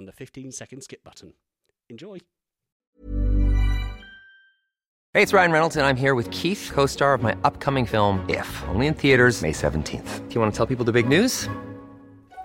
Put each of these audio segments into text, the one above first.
on the 15 second skip button. Enjoy. Hey, it's Ryan Reynolds, and I'm here with Keith, co star of my upcoming film, If, only in theaters, May 17th. Do you want to tell people the big news?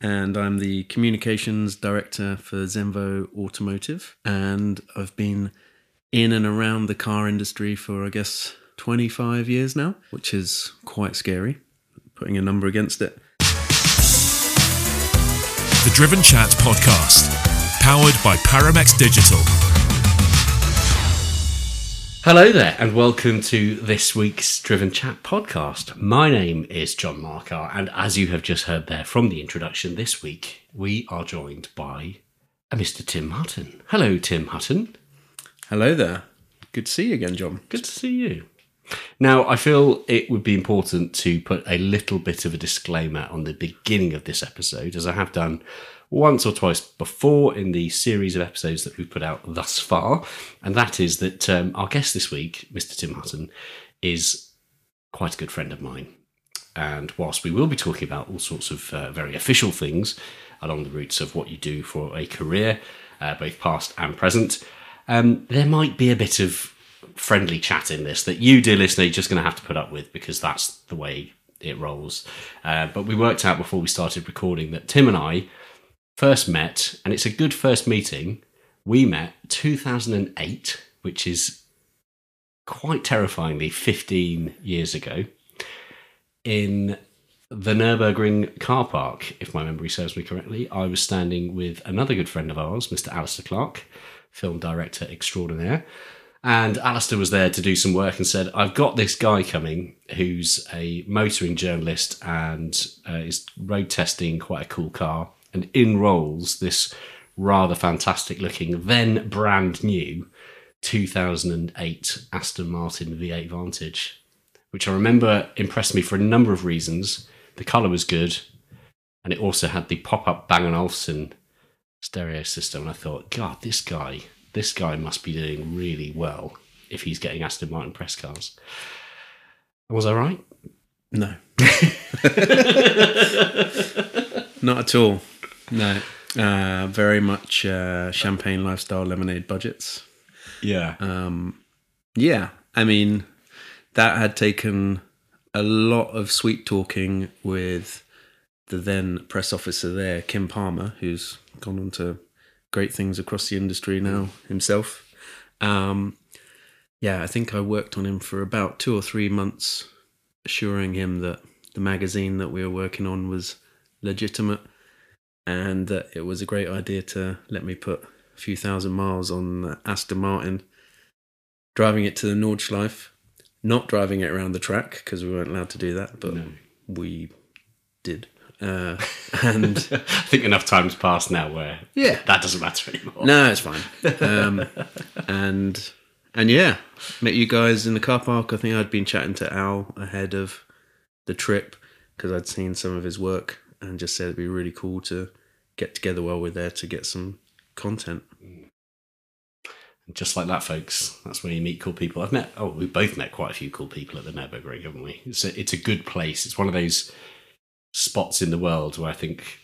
and I'm the communications director for Zenvo Automotive. And I've been in and around the car industry for, I guess, 25 years now, which is quite scary, putting a number against it. The Driven Chat podcast, powered by Paramex Digital. Hello there, and welcome to this week's Driven Chat podcast. My name is John Marcar, and as you have just heard there from the introduction, this week we are joined by uh, a Mr. Tim Hutton. Hello, Tim Hutton. Hello there. Good to see you again, John. Good to see you. Now, I feel it would be important to put a little bit of a disclaimer on the beginning of this episode, as I have done once or twice before in the series of episodes that we've put out thus far, and that is that um, our guest this week, Mr. Tim Hutton, is quite a good friend of mine. And whilst we will be talking about all sorts of uh, very official things along the routes of what you do for a career, uh, both past and present, um, there might be a bit of friendly chat in this that you, dear listener, are just going to have to put up with because that's the way it rolls. Uh, but we worked out before we started recording that Tim and I first met, and it's a good first meeting. We met 2008, which is quite terrifyingly 15 years ago, in the Nürburgring car park, if my memory serves me correctly. I was standing with another good friend of ours, Mr. Alistair Clark, film director extraordinaire. And Alistair was there to do some work and said, I've got this guy coming who's a motoring journalist and uh, is road testing quite a cool car. And in rolls this rather fantastic looking, then brand new 2008 Aston Martin V8 Vantage, which I remember impressed me for a number of reasons. The colour was good, and it also had the pop up Bang & Olufsen stereo system. And I thought, God, this guy this guy must be doing really well if he's getting Aston Martin press cars. Was I right? No. Not at all. No. Uh, very much uh, champagne lifestyle lemonade budgets. Yeah. Um, yeah. I mean, that had taken a lot of sweet talking with the then press officer there, Kim Palmer, who's gone on to great things across the industry now himself. Um, yeah, I think I worked on him for about two or three months, assuring him that the magazine that we were working on was legitimate and that it was a great idea to let me put a few thousand miles on Aston Martin, driving it to the Nordschleife not driving it around the track because we weren't allowed to do that, but we did. Uh, and I think enough time's passed now where Yeah. that doesn't matter anymore. no, it's fine. Um, and and yeah, met you guys in the car park. I think I'd been chatting to Al ahead of the trip because I'd seen some of his work and just said it'd be really cool to get together while we're there to get some content. And just like that, folks, that's where you meet cool people. I've met, oh, we've both met quite a few cool people at the Nürburgring, haven't we? It's a, it's a good place. It's one of those spots in the world where I think,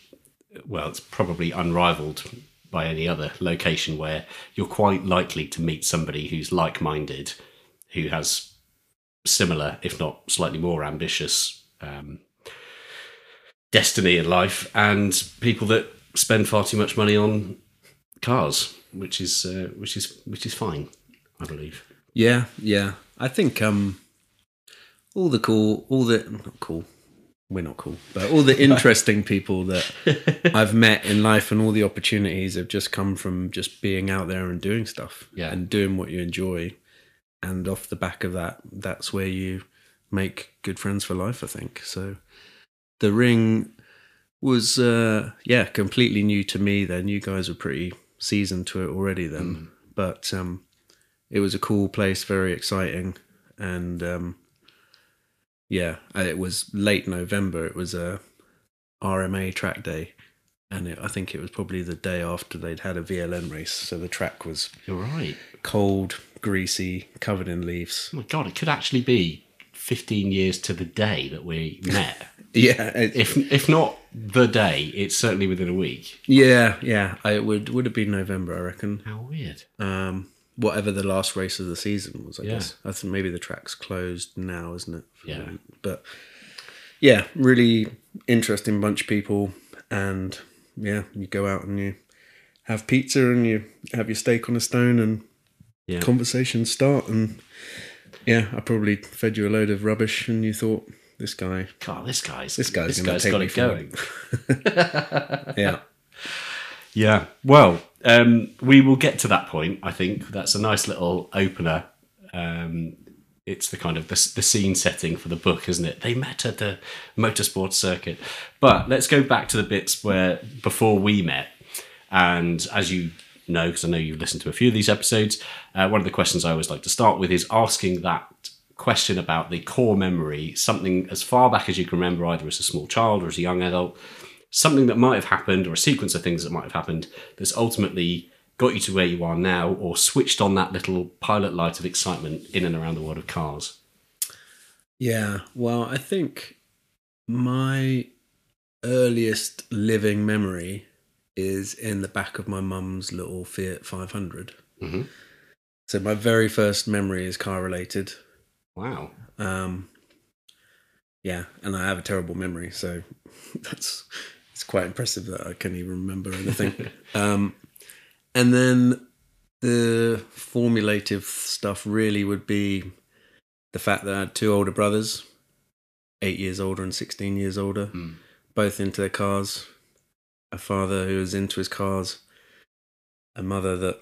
well, it's probably unrivaled by any other location where you're quite likely to meet somebody who's like minded, who has similar, if not slightly more ambitious um, destiny in life, and people that spend far too much money on cars, which is uh, which is which is fine, I believe. Yeah, yeah. I think um all the cool all the not cool. We're not cool. But all the interesting people that I've met in life and all the opportunities have just come from just being out there and doing stuff. Yeah. And doing what you enjoy. And off the back of that, that's where you make good friends for life, I think. So the ring was uh yeah, completely new to me then. You guys were pretty seasoned to it already then. But um it was a cool place, very exciting, and um, yeah, uh, it was late November. It was a RMA track day, and it, I think it was probably the day after they'd had a VLN race, so the track was You're right. cold, greasy, covered in leaves. Oh my god, it could actually be 15 years to the day that we met. Yeah, it, if if not the day, it's certainly within a week. yeah, yeah. I, it would would have been November, I reckon. How weird. Um, whatever the last race of the season was, I Yeah. guess. I think maybe the track's closed now, isn't it? Yeah. But yeah, really interesting bunch of people, and yeah, you go out and you have pizza and you have your steak on a stone, and Yeah. conversations start. And yeah, I probably fed you a load of rubbish, and you thought this guy, God, this guy's This guy's this guy's got it going. yeah, Yeah. Well, um, we will get to that point. I think that's a nice little opener. Um, it's the kind of the, the scene setting for the book, isn't it? They met at the motorsports circuit. But let's go back to the bits where before we met, and as you know, because I know you've listened to a few of these episodes, uh, one of the questions I always like to start with is asking that question about the core memory, something as far back as you can remember, either as a small child or as a young adult, something that might have happened or a sequence of things that might have happened that's ultimately got you to where you are now or switched on that little pilot light of excitement in and around the world of cars. yeah. Well, I think my earliest living memory is in the back of my mum's little Fiat 500. Mhm. So my very first memory is car related. Wow. Um, yeah, and I have a terrible memory, so that's it's quite impressive that I can even remember anything. um, and then the formulative stuff really would be the fact that I had two older brothers, eight years older and sixteen years older, Hmm. both into their cars. A father who was into his cars, a mother that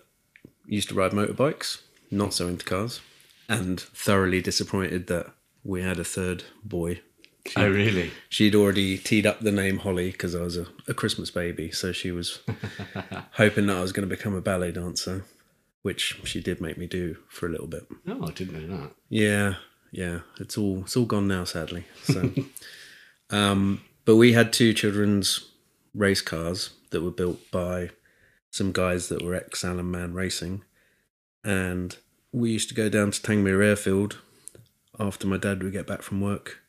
used to ride motorbikes, not so into cars, and thoroughly disappointed that we had a third boy. She, Oh, really? She'd already teed up the name Holly because I was a, a Christmas baby, so she was hoping that I was going to become a ballet dancer, which she did make me do for a little bit. Oh, I didn't know that. Yeah, yeah. It's all it's all gone now, sadly. So, um, but we had two children's race cars that were built by some guys that were ex Alan Mann Racing, and we used to go down to Tangmere Airfield after my dad would get back from work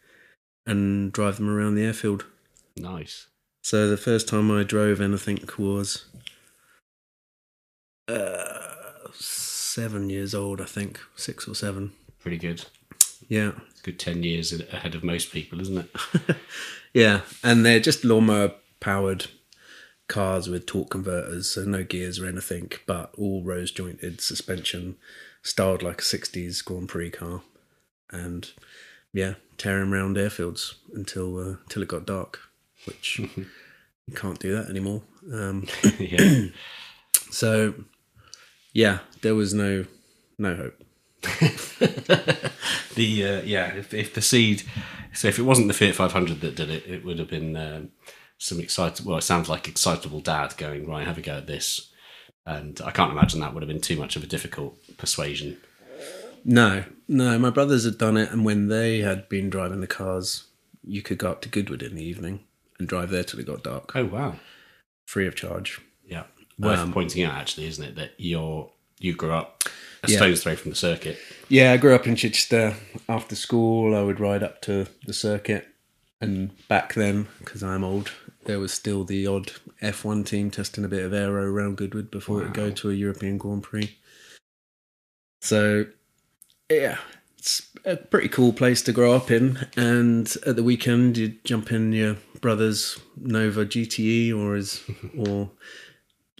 and drive them around the airfield. Nice. So the first time I drove anything was uh, seven years old, I think, six or seven. Pretty good. Yeah. It's a good 10 years ahead of most people, isn't it? Yeah, and they're just lawnmower powered cars with torque converters, so no gears or anything, but all rose jointed suspension, styled like a 60s Grand Prix car. And yeah, tearing around airfields until uh, until it got dark, which you can't do that anymore. Um, yeah. so yeah, there was no no hope. the uh, yeah, if, if the seed, so if it wasn't the Fiat 500 that did it, it would have been um, some excited. Well, it sounds like excitable dad going right, have a go at this, and I can't imagine that would have been too much of a difficult persuasion. No, no, my brothers had done it, and when they had been driving the cars, you could go up to Goodwood in the evening and drive there till it got dark, Oh wow, free of charge. yeah, worth Um, pointing out actually, isn't it, that you're you grew up a Yeah. stone's throw from the circuit. Yeah, I grew up in Chichester. After school, I would ride up to the circuit, and back then, because I'm old, there was still the odd F1 team testing a bit of aero around Goodwood before it would go to a European Grand Prix. So, yeah, it's a pretty cool place to grow up in. And at the weekend, you'd jump in your brother's Nova GTE or his or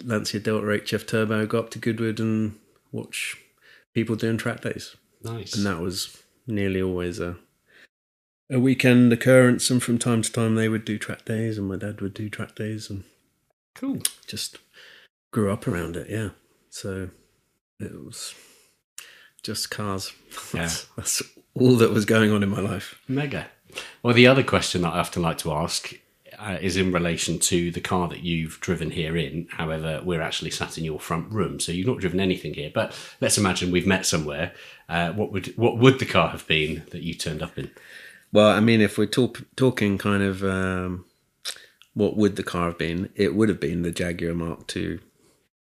Lancia Delta HF Turbo, go up to Goodwood and watch people doing track days Nice. and that was nearly always a a weekend occurrence. And from time to time, they would do track days, and my dad would do track days, and cool. just grew up around it. Yeah, so it was just cars. That's, that's all that was going on in my life. Mega. Well, the other question that I often like to ask uh, is in relation to the car that you've driven here in. However, we're actually sat in your front room, so you've not driven anything here. But let's imagine we've met somewhere. Uh, what would what would the car have been that you turned up in? Well, I mean, if we're talk, talking kind of um, what would the car have been, it would have been the Jaguar Mark II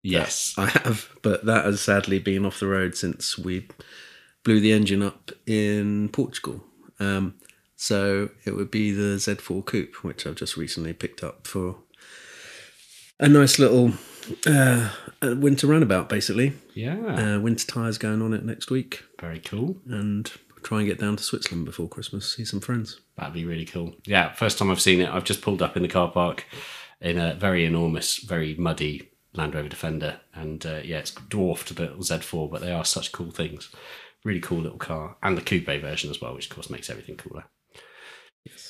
Yes. I have, but that has sadly been off the road since we blew the engine up in Portugal. Um, so it would be the Z4 Coupe, which I've just recently picked up for a nice little uh, winter runabout, basically. Yeah. Uh, winter tyres going on it next week, Very cool. and try and get down to Switzerland before Christmas, see some friends. That'd be really cool. Yeah, first time I've seen it, I've just pulled up in the car park in a very enormous, very muddy Land Rover Defender, and uh, yeah, it's dwarfed the Z4, but they are such cool things. Really cool little car, and the coupe version as well, which of course makes everything cooler.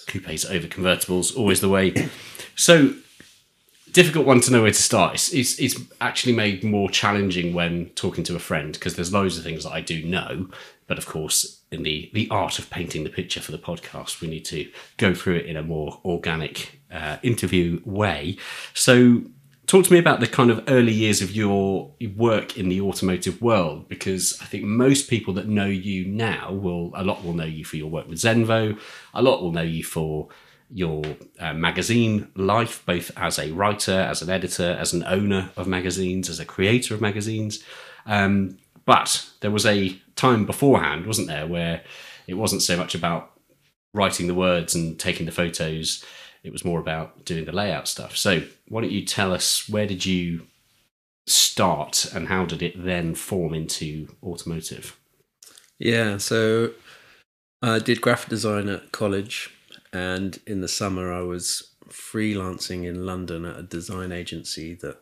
Coupes over convertibles, always the way. So difficult one to know where to start. It's, it's, it's actually made more challenging when talking to a friend because there's loads of things that I do know, but of course, in the the art of painting the picture for the podcast, we need to go through it in a more organic uh, interview way. So. Talk to me about the kind of early years of your work in the automotive world, because I think most people that know you now will, a lot will know you for your work with Zenvo, a lot will know you for your uh, magazine life, both as a writer, as an editor, as an owner of magazines, as a creator of magazines. Um, but there was a time beforehand, wasn't there, where it wasn't so much about writing the words and taking the photos. It was more about doing the layout stuff. So, why don't you tell us where did you start and how did it then form into automotive? Yeah, so I did graphic design at college, and in the summer I was freelancing in London at a design agency that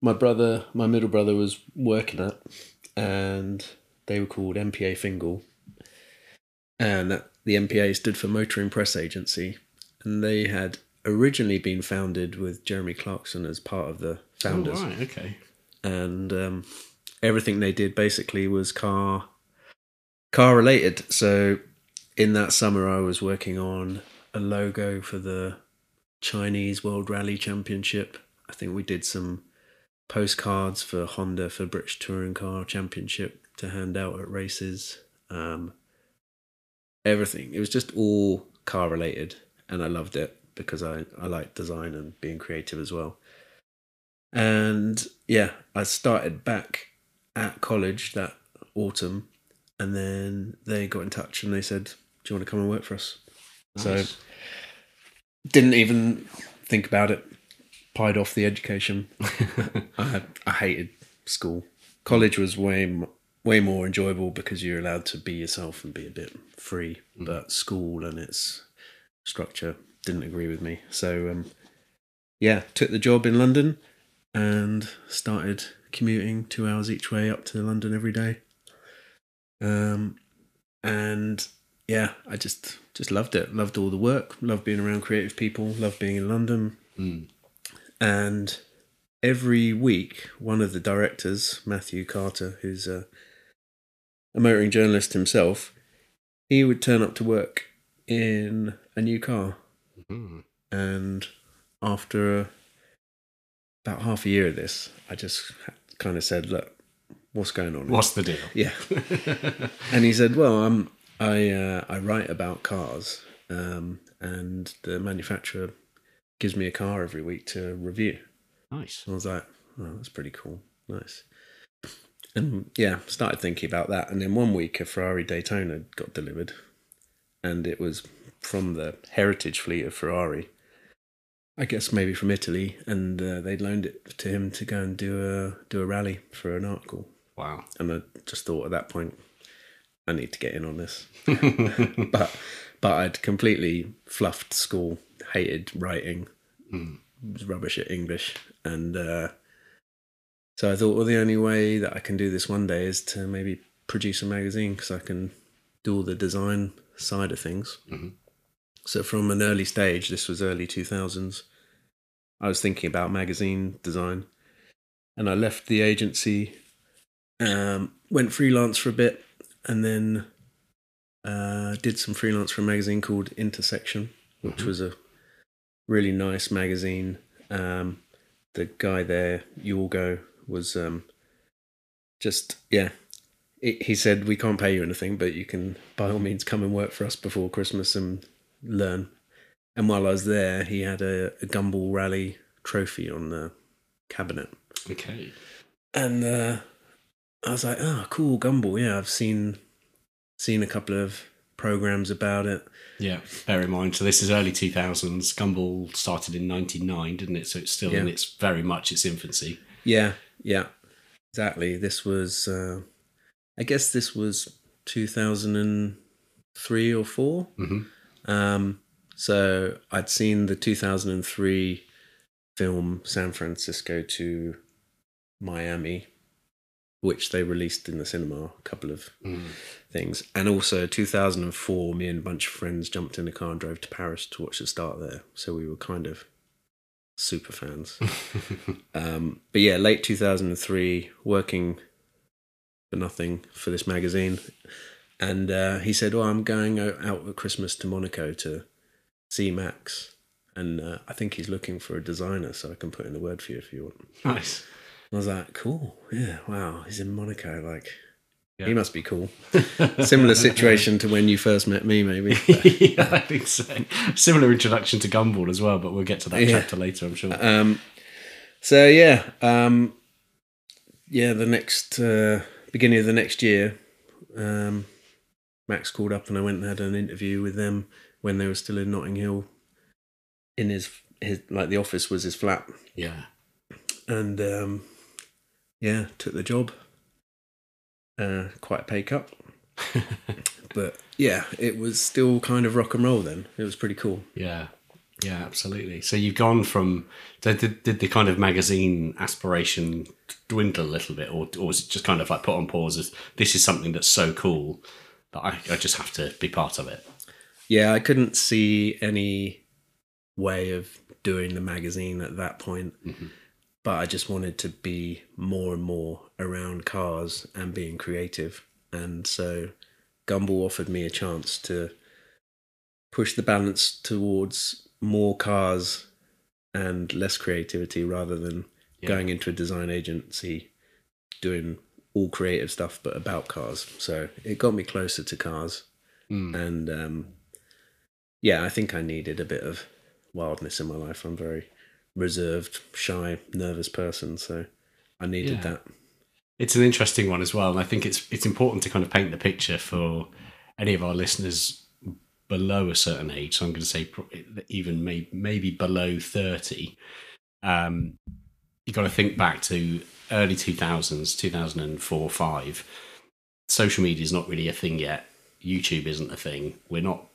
my brother, my middle brother, was working at, and they were called MPA Fingal, and the MPA stood for Motoring Press Agency, and they had originally been founded with Jeremy Clarkson as part of the founders Oh, right, okay. and um, everything they did basically was car car related. So in that summer, I was working on a logo for the Chinese World Rally Championship. I think we did some postcards for Honda for British Touring Car Championship to hand out at races. Um, everything. It was just all car related, and I loved it because I I like design and being creative as well. And yeah, I started back at college that autumn, and then they got in touch and they said, "Do you want to come and work for us?" So didn't even think about it. Pied off the education. I I hated school. College was way way more enjoyable because you're allowed to be yourself and be a bit free. Mm. But school and its structure didn't agree with me. So um, yeah, took the job in London and started commuting two hours each way up to London every day. Um, and yeah, I just just loved it. Loved all the work. Loved being around creative people. Loved being in London. Mm. And every week, one of the directors, Matthew Carter, who's a a motoring journalist himself, he would turn up to work in a new car, Mhm. and after about half a year of this, I just kind of said, "Look, what's going on?" What's the deal? Yeah. and he said, "Well, um, I uh, I write about cars, um, and the manufacturer gives me a car every week to review." Nice. I was like, "Oh, that's pretty cool, nice." And yeah, started thinking about that, and then one week a Ferrari Daytona got delivered, and it was from the heritage fleet of Ferrari. I guess maybe from Italy, and uh, they'd loaned it to him to go and do a do a rally for an article. Wow. And I just thought at that point, I need to get in on this. but but I'd completely fluffed school, hated writing, was rubbish at English, and uh, so I thought, well, the only way that I can do this one day is to maybe produce a magazine because I can do all the design side of things. Mhm. So from an early stage, this was early two thousands. I was thinking about magazine design, and I left the agency um, went freelance for a bit and then uh, did some freelance for a magazine called Intersection, which was a really nice magazine. Um, the guy there, Yorgo, was um, just, yeah. He he said, We can't pay you anything, but you can by all means come and work for us before Christmas and learn. And while I was there, he had a, a Gumball Rally trophy on the cabinet Okay. and uh, I was like, "Oh, cool, Gumball. Yeah, I've seen seen a couple of programs about it. Yeah. Bear in mind, so this is early 2000s. Gumball started in 99, didn't it? So it's still in its very much its infancy. Yeah, yeah, exactly. This was, uh, I guess, this was two thousand and three or 4 hmm Um, so I'd seen the two thousand and three film San Francisco to Miami, which they released in the cinema. A couple of Mm. things. And also 2004, me and a bunch of friends jumped in a car and drove to Paris to watch the start there. So we were kind of super fans. um, but yeah, late 2003, working for nothing for this magazine. And uh, he said, "Oh, I'm going out at Christmas to Monaco to see Max. And uh, I think he's looking for a designer, so I can put in the word for you if you want. Nice. I was like, Cool. Yeah, wow. He's in Monaco. Like, Yeah. he must be cool. Similar situation to when you first met me, maybe. yeah, I think so. Similar introduction to Gumball as well, but we'll get to that Yeah. chapter later, I'm sure. Um, so yeah, um, yeah. The next uh, beginning of the next year, um, Max called up and I went and had an interview with them when they were still in Notting Hill. In his his like the office was his flat, yeah. and um, yeah, took the job. Uh, quite a pay cut, but yeah, it was still kind of rock and roll. Then it was pretty cool. Yeah, yeah, absolutely. So you've gone from did, the kind of magazine aspiration dwindle a little bit, or, or was it just kind of like put on pause as this is something that's so cool that I, I just have to be part of it? Yeah, I couldn't see any way of doing the magazine at that point. Mm-hmm. But I just wanted to be more and more around cars and being creative. And so Gumball offered me a chance to push the balance towards more cars and less creativity rather than Yeah. going into a design agency doing all creative stuff but about cars. So it got me closer to cars Mm. and um, yeah, I think I needed a bit of wildness in my life. I'm a very reserved, shy, nervous person, so I needed Yeah. that. It's an interesting one as well, and I think it's it's important to kind of paint the picture for any of our listeners below a certain age. So I'm going to say even may, maybe below thirty. Um, you got to think back to early 2000s, 2004, five. Social media is not really a thing yet. YouTube isn't a thing. We're not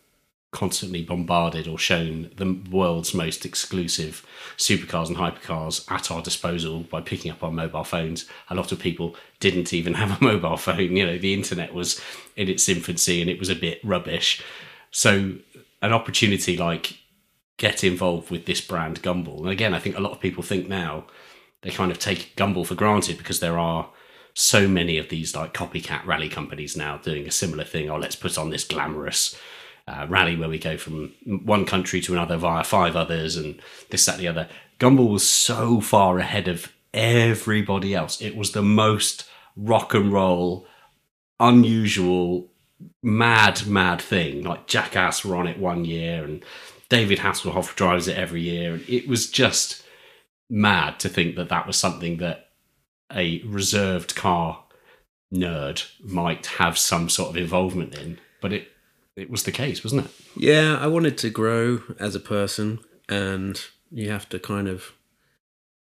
constantly bombarded or shown the world's most exclusive supercars and hypercars at our disposal by picking up our mobile phones. A lot of people didn't even have a mobile phone. You know, the internet was in its infancy and it was a bit rubbish. So, an opportunity like get involved with this brand Gumball. And again, I think a lot of people think now they kind of take Gumball for granted because there are so many of these like copycat rally companies now doing a similar thing. Oh, let's put on this glamorous uh, rally where we go from one country to another via five others and this, that, the other. Gumball was so far ahead of everybody else. It was the most rock and roll, unusual, mad, mad thing. Like Jackass were on it one year and David Hasselhoff drives it every year. And it was just mad to think that that was something that a reserved car nerd might have some sort of involvement in. But it it was the case, wasn't it? Yeah, I wanted to grow as a person, and you have to kind of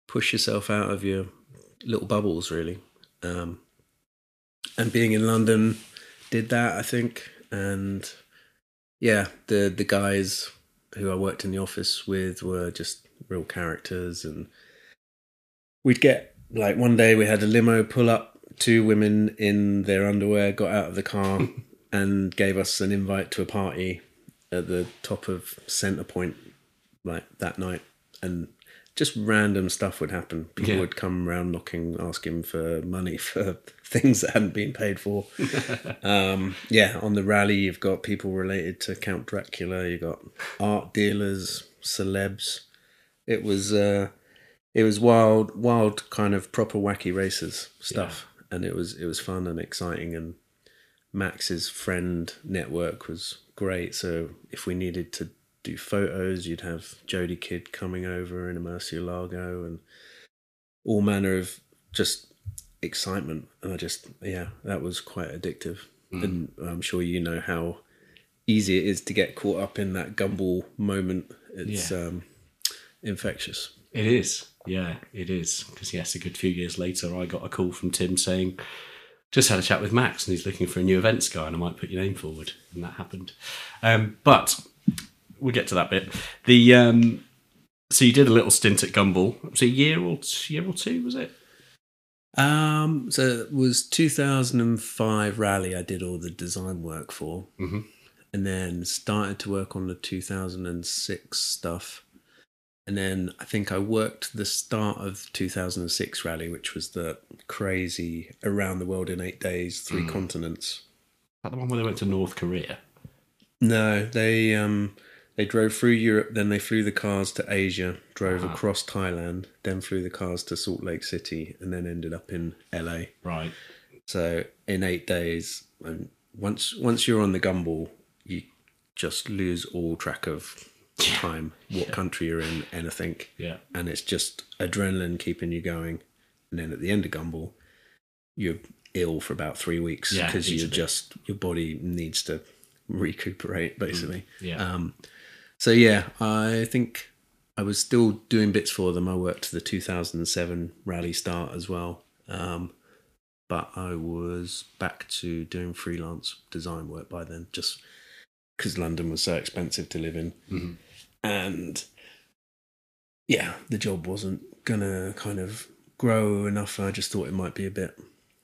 push yourself out of your little bubbles, really. Um, and being in London did that, I think. And yeah, the the guys who I worked in the office with were just real characters, and we'd get like one day we had a limo pull up, two women in their underwear got out of the car and gave us an invite to a party at the top of Centre Point, like that night, and just random stuff would happen. People Yeah. would come around knocking, asking for money for things that hadn't been paid for. um, yeah, on the rally, you've got people related to Count Dracula. You've got art dealers, celebs. It was uh, it was wild, wild kind of proper wacky races stuff, and it was it was fun and exciting. And Max's friend network was great. So if we needed to do photos, you'd have Jodie Kidd coming over in a Murcielago and all manner of just excitement. And I just, yeah, that was quite addictive. And I'm sure you know how easy it is to get caught up in that gumball moment. It's Yeah. um, infectious. It is. Yeah, it is. Because, yes, a good few years later, I got a call from Tim saying, just had a chat with Max and he's looking for a new events guy and I might put your name forward. And that happened. Um, but we'll get to that bit. The um, So you did a little stint at Gumball. It Was it a year or, year or two, was it? Um, so it was 2005 rally I did all the design work for. Mhm. And then started to work on the 2006 stuff. And then I think I worked the start of 2006 rally, which was the crazy around the world in eight days, three continents. Is that the one where they went to North Korea? No, they um they drove through Europe, then they flew the cars to Asia, drove across Thailand, then flew the cars to Salt Lake City, and then ended up in LA. Right. So in eight days, and once once you're on the gumball, you just lose all track of time, what country you're in, anything, Yeah. and it's just adrenaline keeping you going. And then at the end of gumball, you're ill for about three weeks Yeah, because you're just your body needs to recuperate basically. Yeah. Um, so yeah, I think I was still doing bits for them. I worked the 2007 rally start as well, um, but I was back to doing freelance design work by then, just because London was so expensive to live in, Mhm. And yeah, the job wasn't gonna kind of grow enough. I just thought it might be a bit,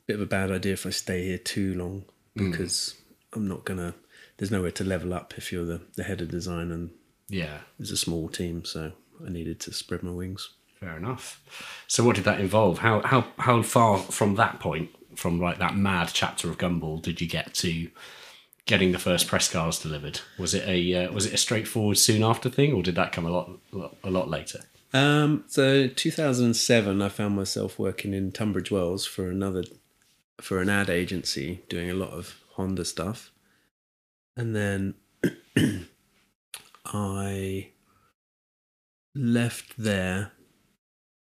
bit of a bad idea if I stay here too long hmm. because I'm not gonna. There's nowhere to level up if you're the, the head of design and Yeah. it's a small team, so I needed to spread my wings. Fair enough. So, what did that involve? How how how far from that point, from like that mad chapter of Gumball, did you get to getting the first press cars delivered? Was it a uh, was it a straightforward soon after thing, or did that come a lot a lot later? Um, so 2007, I found myself working in Tunbridge Wells for another for an ad agency, doing a lot of Honda stuff, and then I left there,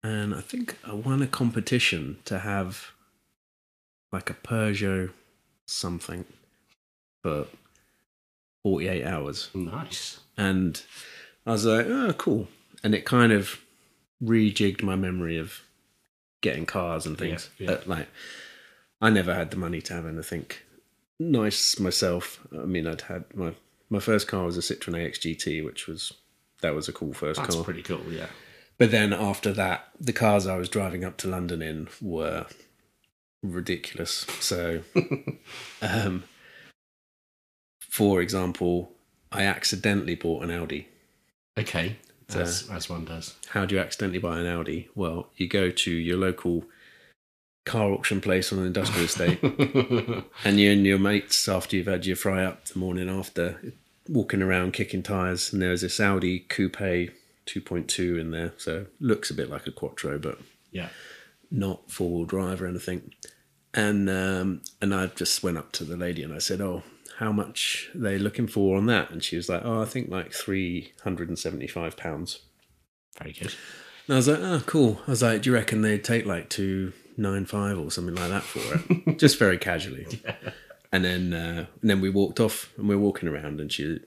and I think I won a competition to have like a Peugeot something for 48 hours Nice. and I was like, oh, cool. And it kind of rejigged my memory of getting cars and things. Yeah, yeah. But, like, I never had the money to have anything nice myself. I mean, I'd had my my first car was a Citroen AX GT, which was that was a cool first That's car. pretty cool. Yeah. But then after that, the cars I was driving up to London in were ridiculous. So, um, for example, I accidentally bought an Audi. Okay. So- As, as one does. How do you accidentally buy an Audi? Well, you go to your local car auction place on an industrial estate, and you and your mates after you've had your fry up the morning after, walking around kicking tires, and there was this Audi Coupe 2.2 in there, so looks a bit like a Quattro, but yeah. not four wheel drive or anything. And um, and I just went up to the lady and I said, "Oh, how much are they looking for on that?" And she was like, "Oh, I think like three hundred and seventy-five pounds." Very good. And I was like, "Oh, cool." I was like, "Do you reckon they'd take like two nine five or something like that for it?" just very casually. And then uh, and then we walked off and we were walking around and she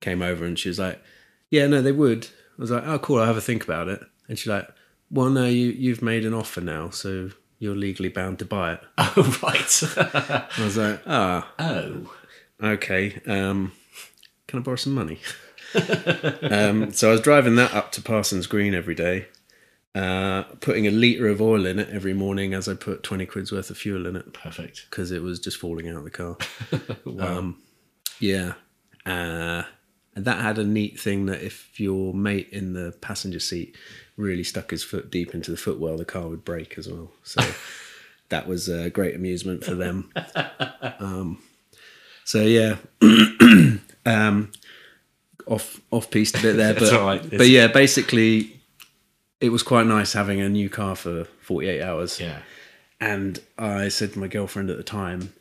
came over and she was like, "Yeah, no, they would." I was like, "Oh, cool. I'll have a think about it." And she's like, "Well, no, you you've made an offer now, so you're legally bound to buy it." Oh, right. I was like, "Ah, oh. Okay. Um, can I borrow some money?" um, so I was driving that up to Parsons Green every day, uh, putting a litre of oil in it every morning as I put 20 quid's worth of fuel in it Perfect. because it was just falling out of the car. um, yeah. Uh, and that had a neat thing that if your mate in the passenger seat really stuck his foot deep into the footwell, the car would brake as well. So that was a great amusement for them. Um, so yeah, um, off off piece a bit there, but right. but yeah, basically, it was quite nice having a new car for forty eight hours. Yeah. And I said to my girlfriend at the time,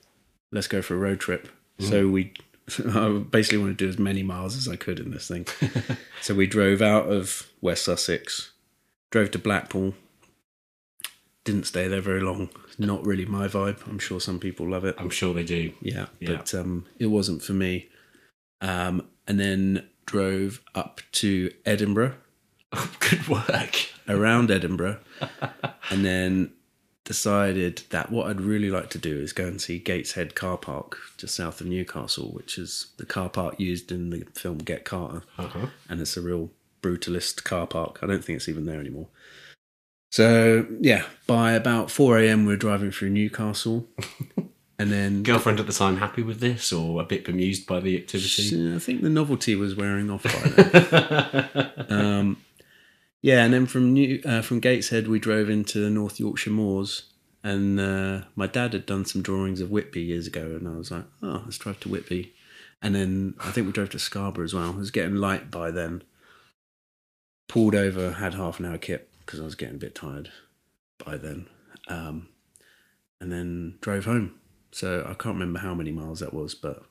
let's go for a road trip. Mm. So we I basically want to do as many miles as I could in this thing. so we drove out of West Sussex, drove to Blackpool, didn't stay there very long. Not really my vibe. I'm sure some people love it. I'm sure they do. Yeah, Yeah. but um, it wasn't for me. Um, and then drove up to Edinburgh, Good work. around Edinburgh, and then decided that what I'd really like to do is go and see Gateshead Car Park just south of Newcastle, which is the car park used in the film Get Carter, Uh-huh. and it's a real brutalist car park. I don't think it's even there anymore. So yeah, by about four a.m. we were driving through Newcastle, and then Girlfriend at the time happy with this or a bit bemused by the activity? I think the novelty was wearing off by then. um, yeah, and then from New uh, from Gateshead we drove into the North Yorkshire moors, and uh, my dad had done some drawings of Whitby years ago, and I was like, oh, let's drive to Whitby, and then I think we drove to Scarborough as well. It was getting light by then. Pulled over, had half an hour kip because I was getting a bit tired by then, um, and then drove home. So I can't remember how many miles that was, but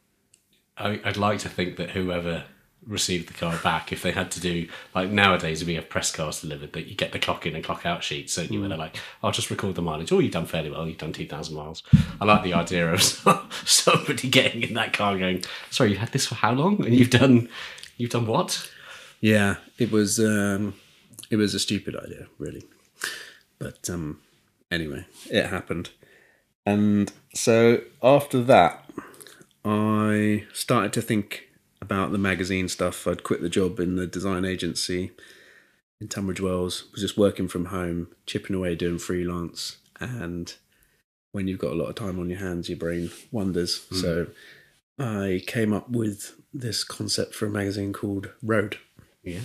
I, I'd like to think that whoever received the car back, if they had to do like nowadays, we have press cars delivered that you get the clock in and clock out sheets, so you where they're like, "I'll just record the mileage." Oh, you've done fairly well. You've done two thousand miles. I like the idea of somebody getting in that car going, "Sorry, you had this for how long? And you've done, you've done what?" Yeah, it was um, it was a stupid idea, really. But um, anyway, it happened, and so after that, I started to think about the magazine stuff. I'd quit the job in the design agency in Tunbridge Wells. Was just working from home, chipping away doing freelance, and when you've got a lot of time on your hands, your brain wanders. So I came up with this concept for a magazine called Road Yeah.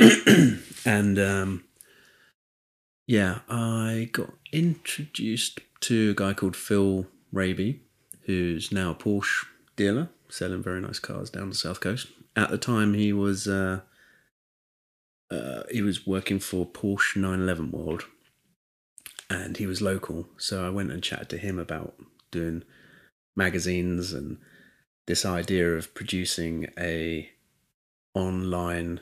and um, yeah, I got introduced to a guy called Phil Raby, who's now a Porsche dealer, selling very nice cars down the south coast. At the time, he was uh, uh, he was working for Porsche 911 World, and he was local. So I went and chatted to him about doing magazines and this idea of producing a online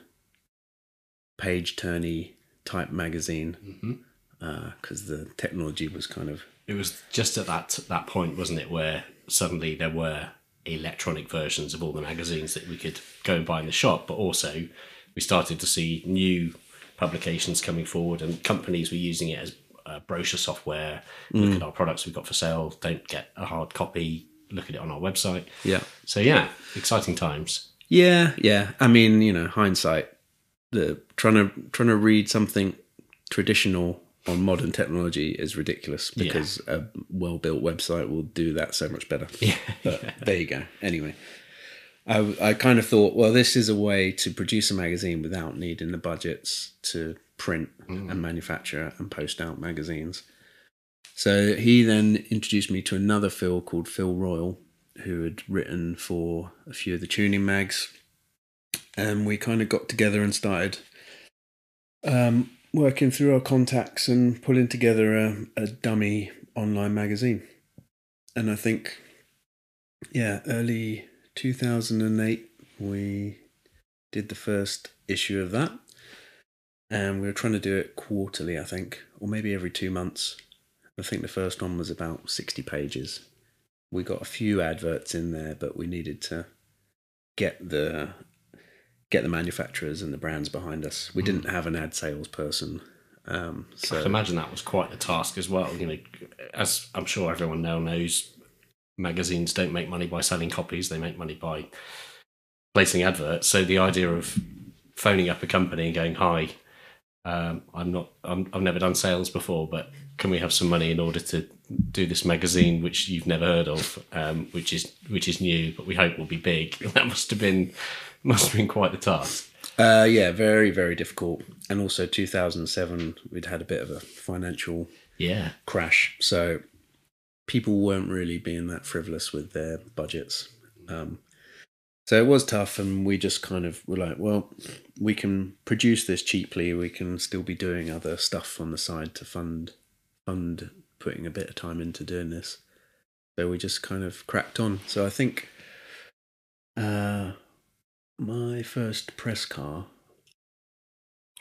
page turny type magazine mm-hmm. uh, because the technology was kind of It was just at that that point, wasn't it, where suddenly there were electronic versions of all the magazines that we could go and buy in the shop, but also we started to see new publications coming forward, and companies were using it as uh, brochure software. Look mm. at our products we've got for sale. Don't get a hard copy. Look at it on our website. yeah So yeah, exciting times. yeah yeah i mean you know hindsight the trying to trying to read something traditional on modern technology is ridiculous Yeah. because a well-built website will do that so much better Yeah. but there you go anyway I, I kind of thought well this is a way to produce a magazine without needing the budgets to print mm. and manufacture and post out magazines So he then introduced me to another Phil called Phil Royal, who had written for a few of the tuning mags. And we kind of got together and started um, working through our contacts and pulling together a, a dummy online magazine. And I think, yeah, early 2008, we did the first issue of that. And we were trying to do it quarterly, I think, or maybe every two months. I think the first one was about 60 pages. We got a few adverts in there, but we needed to get the get the manufacturers and the brands behind us. We didn't have an ad salesperson. Um, I so can imagine that was quite a task as well. You know, as I'm sure everyone now knows, magazines don't make money by selling copies; they make money by placing adverts. So the idea of phoning up a company and going, "Hi, um, I'm not, I'm, I've never done sales before, but can we have some money in order to do this magazine, which you've never heard of, um, which is which is new, but we hope will be big." That must have been must have been quite the task. Uh, yeah, very, very difficult. And also 2007, we'd had a bit of a financial Yeah, crash. So people weren't really being that frivolous with their budgets. Um, so it was tough. And we just kind of were like, well, we can produce this cheaply. We can still be doing other stuff on the side to fund, fund putting a bit of time into doing this. So we just kind of cracked on. So I think, uh, my first press car.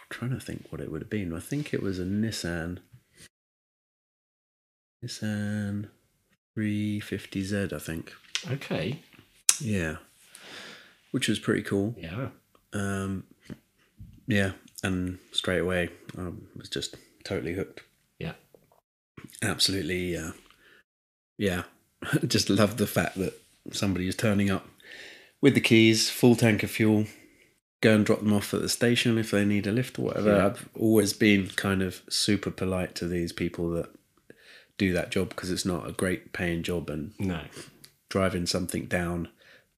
I'm trying to think what it would have been. I think it was a Nissan. Nissan 350Z, I think. okay, Yeah. Which was pretty cool. yeah, Um, yeah, and straight away I was just totally hooked. yeah. Absolutely, uh, yeah. just love the fact that somebody is turning up with the keys, full tank of fuel, go and drop them off at the station if they need a lift or whatever. Yeah. I've always been kind of super polite to these people that do that job because it's not a great paying job and No, driving something down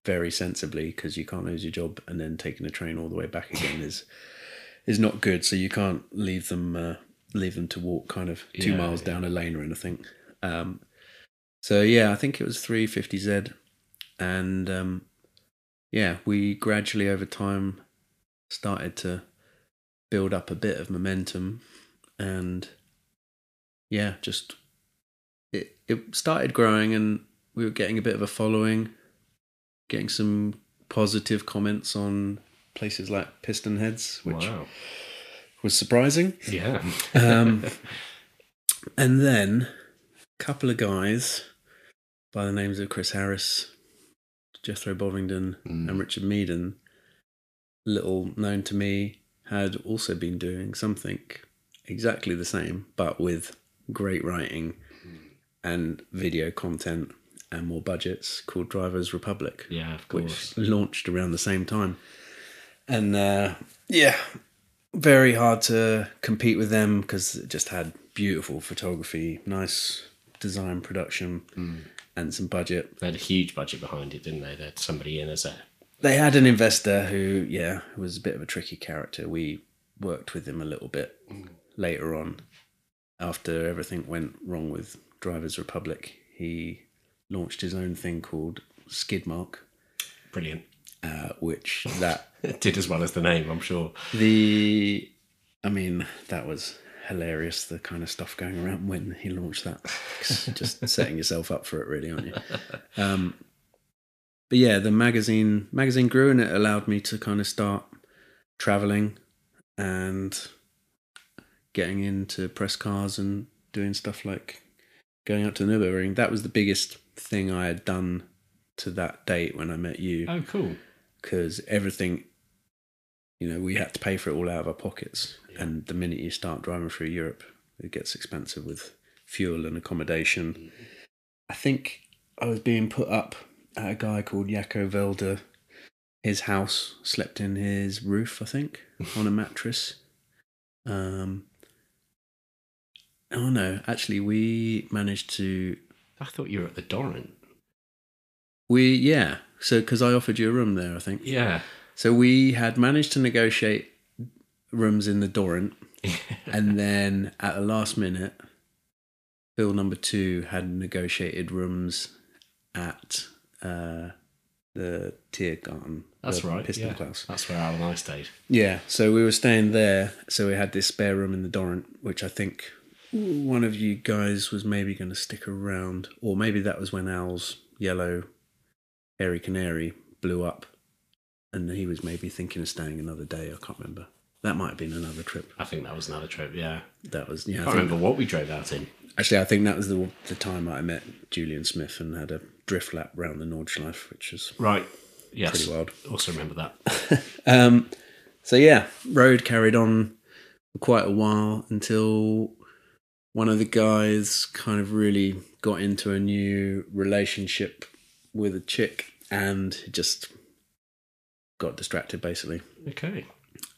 very sensibly because you can't lose your job and then taking a train all the way back again is is not good so you can't leave them uh, leave them to walk kind of two Yeah, miles yeah. down a lane or anything um, so yeah i think it was 350z and um, yeah we gradually over time started to build up a bit of momentum and yeah just it, it started growing and we were getting a bit of a following getting some positive comments on places like PistonHeads which wow, was surprising. Yeah, um, and then a couple of guys by the names of chris harris jethro bovingdon Mm. and richard meaden little known to me had also been doing something exactly the same but with great writing and video content and more budgets called drivers republic yeah. Of which course. launched around the same time. And uh, yeah, very hard to compete with them because it just had beautiful photography, nice design, production, and some budget. They had a huge budget behind it, didn't they? They had somebody in as a They had an investor who, yeah, was a bit of a tricky character. We worked with him a little bit later on after everything went wrong with Drivers Republic. He launched his own thing called Skidmark, brilliant. uh, which that did as well as the name, I'm sure. The, I mean, that was hilarious. The kind of stuff going around when he launched that, just setting yourself up for it, really, aren't you? Um, but yeah, the magazine magazine grew, and it allowed me to kind of start traveling and getting into press cars and doing stuff like going out to the Nürburgring. That was the biggest thing I had done to that date when I met you Oh, cool. because everything, you know, we had to pay for it all out of our pockets. And the minute you start driving through Europe, it gets expensive with fuel and accommodation. I think I was being put up at a guy called Jacco Velder. His house slept in his roof, I think, on a mattress. Um, oh no, actually, we managed to I thought you were at the Dorint. we yeah. So because I offered you a room there, I think. Yeah. So we had managed to negotiate rooms in the Dorint, and then at the last minute, Bill number two had negotiated rooms at uh, the Tiergarten. That's the right. Piston yeah. Klaus. That's where Al and I stayed. Yeah, so we were staying there. So we had this spare room in the Dorint, which I think one of you guys was maybe going to stick around, or maybe that was when Al's yellow hairy canary blew up, and he was maybe thinking of staying another day. I can't remember. That might have been another trip. I think that was another trip. Yeah. That was yeah. I can't remember what we drove out in. Actually, I think that was the the time I met Julian Smith and had a drift lap round the Nordschleife, which was Right. Yes. Pretty wild. Also remember that. Um, so yeah, road carried on for quite a while until one of the guys kind of really got into a new relationship with a chick and just got distracted basically Okay.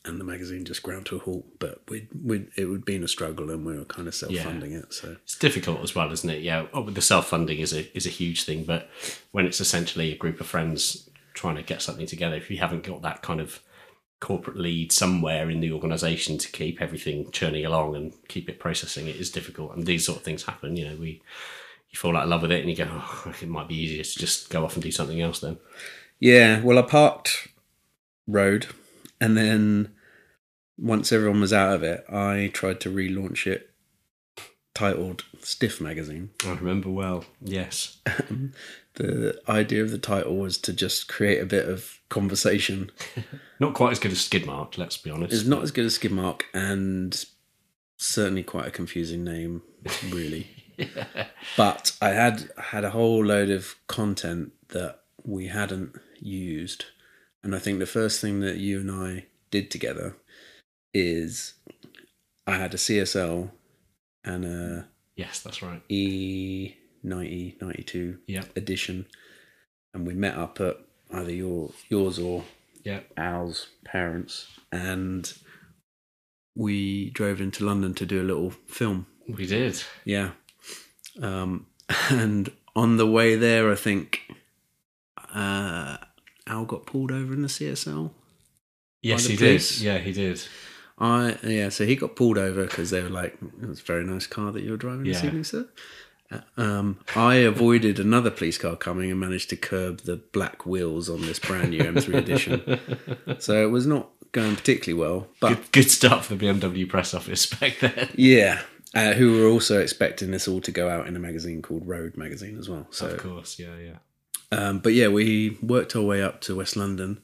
and the magazine just ground to a halt but we we it would been a struggle and we were kind of self-funding it so It's difficult as well, isn't it? Yeah. Oh, the self funding is a is a huge thing, but when it's essentially a group of friends trying to get something together, if you haven't got that kind of corporate lead somewhere in the organisation to keep everything churning along and keep it processing, it is difficult. And these sort of things happen. You know, we you fall out of love with it, and you go, oh, it might be easier to just go off and do something else then. Yeah, well, I parked road, and then once everyone was out of it, I tried to relaunch it, titled Stiff Magazine. I remember well. Yes. Um, the idea of the title was to just create a bit of conversation. Not quite as good as Skidmark, let's be honest. It's not as good as Skidmark, and certainly quite a confusing name, really. But I had had a whole load of content that we hadn't used, and I think the first thing that you and I did together is I had a CSL and a Yes, that's right. E ninety ninety two Yeah. edition, and we met up at either your yours or Yeah. Al's parents, and we drove into London to do a little film. We did. Yeah, um, and on the way there, I think uh, Al got pulled over in the CSL. Yes, the he police? did. Yeah, he did. I yeah, so he got pulled over because they were like, "It's a very nice car that you're driving this evening, sir." Uh, Um, I avoided another police car coming and managed to curb the black wheels on this brand new M3 edition. So it was not going particularly well, but Good, good start for the BMW press office back then. yeah, uh, who were also expecting this all to go out in a magazine called Road magazine as well. So of course, yeah, yeah. Um, but yeah, we worked our way up to West London,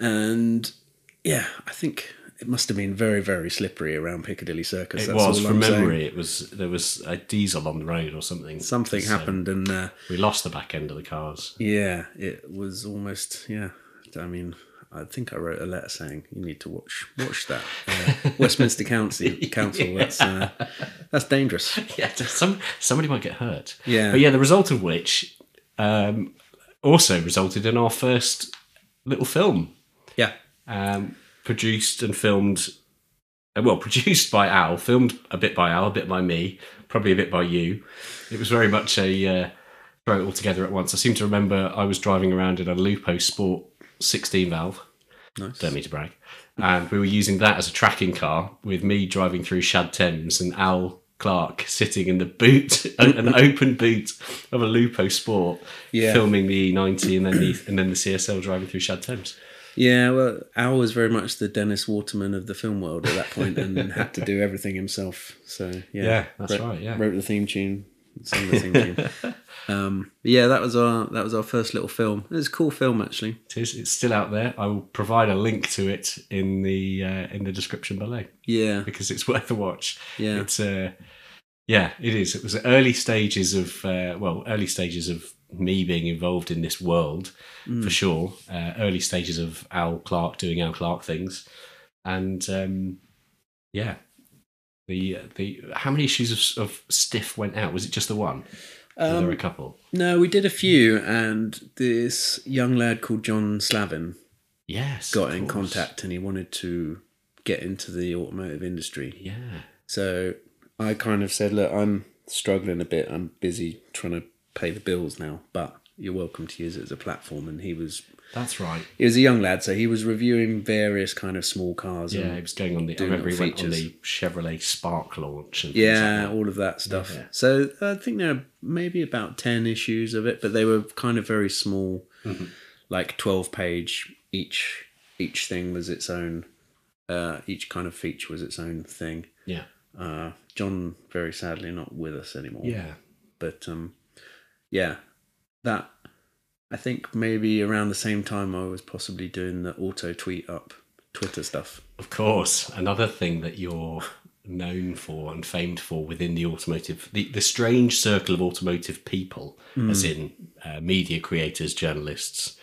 and yeah, I think it must have been very, very slippery around Piccadilly Circus. It That's was from I'm saying. memory. It was there was a diesel on the road or something. Something So happened, and uh, we lost the back end of the cars. yeah, it was almost yeah. I mean, I think I wrote a letter saying you need to watch watch that uh, Westminster Council. Council. That's uh, that's dangerous. yeah, some somebody might get hurt. Yeah. but yeah, the result of which um, also resulted in our first little film, Yeah, um, produced and filmed. uh, Well, produced by Al, filmed a bit by Al, a bit by me, probably a bit by you. It was very much a uh, throw it all together at once. I seem to remember I was driving around in a Lupo Sport 16 valve. nice. don't mean to brag. And we were using that as a tracking car with me driving through Shad Thames and Al Clark sitting in the boot, an open boot of a Lupo Sport, Yeah. filming the E90 and then the and then the CSL driving through Shad Thames. Yeah, well, Al was very much the Dennis Waterman of the film world at that point and had to do everything himself. So, yeah. Yeah, that's wrote, right, yeah. Wrote the theme tune, sang the theme tune. Um, yeah, that was our that was our first little film. It's a cool film actually. It is. It's still out there. I will provide a link to it in the uh, in the description below Yeah, because it's worth a watch. Yeah. it's uh, yeah, it is. It was the early stages of uh, well, early stages of me being involved in this world for sure. Uh, early stages of Al Clark doing Al Clark things, and um, yeah, the the how many issues of, of Stiff went out? Was it just the one? Or were a um, couple? no, we did a few, and this young lad called John Slavin Yes, got in course. contact, and he wanted to get into the automotive industry. Yeah, So I kind of said, look, I'm struggling a bit. I'm busy trying to pay the bills now, but you're welcome to use it as a platform. And he was That's right. He was a young lad, so he was reviewing various kind of small cars. Yeah, and- he was going on the. I remember he went on the Chevrolet Spark launch. And yeah, like all of that stuff. Yeah. So I think there are maybe about ten issues of it, but they were kind of very small, Mm-hmm. like twelve page each. Each thing was its own. Uh, each kind of feature was its own thing. yeah, Uh, John, very sadly, not with us anymore. yeah. but um, yeah, that I think maybe around the same time I was possibly doing the auto tweet up Twitter stuff. Of course, another thing that you're known for and famed for within the automotive, the, the strange circle of automotive people, as in uh, media creators, journalists,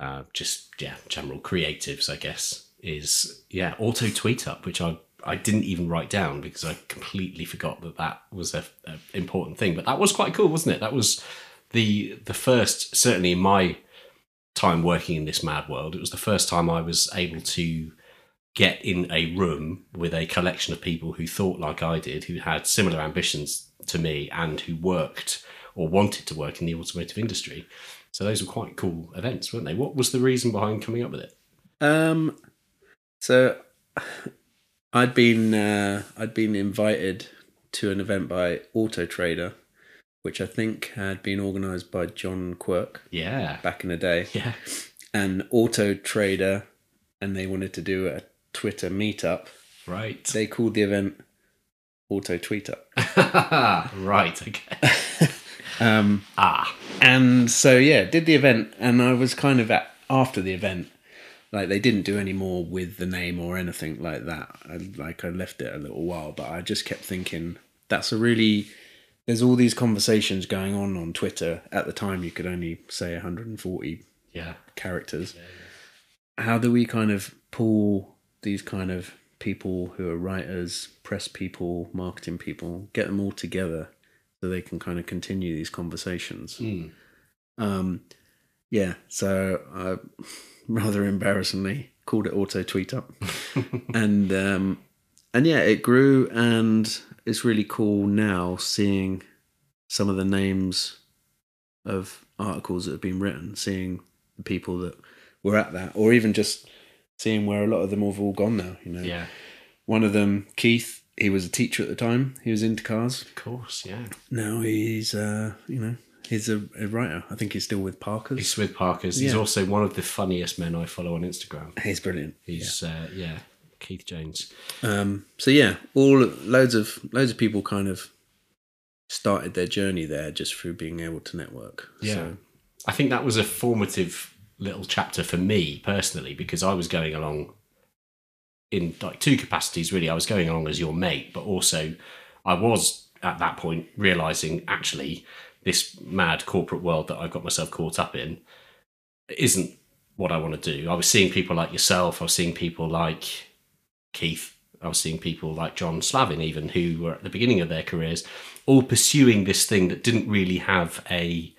uh, just yeah, general creatives, I guess, is yeah, auto tweet up, which I I didn't even write down because I completely forgot that that was a, a important thing. But that was quite cool, wasn't it? That was the the first, certainly in my time working in this mad world, it was the first time I was able to get in a room with a collection of people who thought like I did, who had similar ambitions to me, and who worked or wanted to work in the automotive industry. So those were quite cool events, weren't they? What was the reason behind coming up with it? Um, so I'd been uh, I'd been invited to an event by Auto Trader, which I think had been organised by John Quirk Yeah, back in the day. yeah, and Auto Trader, and they wanted to do a Twitter meetup. right, They called the event Auto Tweet Up. right, okay, Um, ah, and so yeah, did the event, and I was kind of at after the event, like they didn't do any more with the name or anything like that. I, like I left it a little while, but I just kept thinking that's a really there's all these conversations going on on Twitter. At the time, you could only say 140 yeah, characters. How do we kind of pull these kind of people who are writers, press people, marketing people, get them all together so they can kind of continue these conversations? Mm. Um, yeah, so I rather embarrassingly called it auto tweet up, and um, and yeah, it grew, and it's really cool now seeing some of the names of articles that have been written, seeing the people that were at that, or even just seeing where a lot of them have all gone now. You know, yeah, one of them, Keith, he was a teacher at the time. He was into cars. of course, yeah. Now he's, uh, you know, he's a, a writer. I think he's still with Parker's. He's with Parker's. He's also one of the funniest men I follow on Instagram. He's brilliant. He's yeah, uh, yeah Keith Jones. Um, so yeah, all loads of loads of people kind of started their journey there just through being able to network. Yeah. So, I think that was a formative little chapter for me personally because I was going along in like two capacities really. I was going along as your mate, but also I was at that point realizing actually this mad corporate world that I've got myself caught up in isn't what I want to do. I was seeing people like yourself, I was seeing people like Keith, I was seeing people like John Slavin, even who were at the beginning of their careers, all pursuing this thing that didn't really have a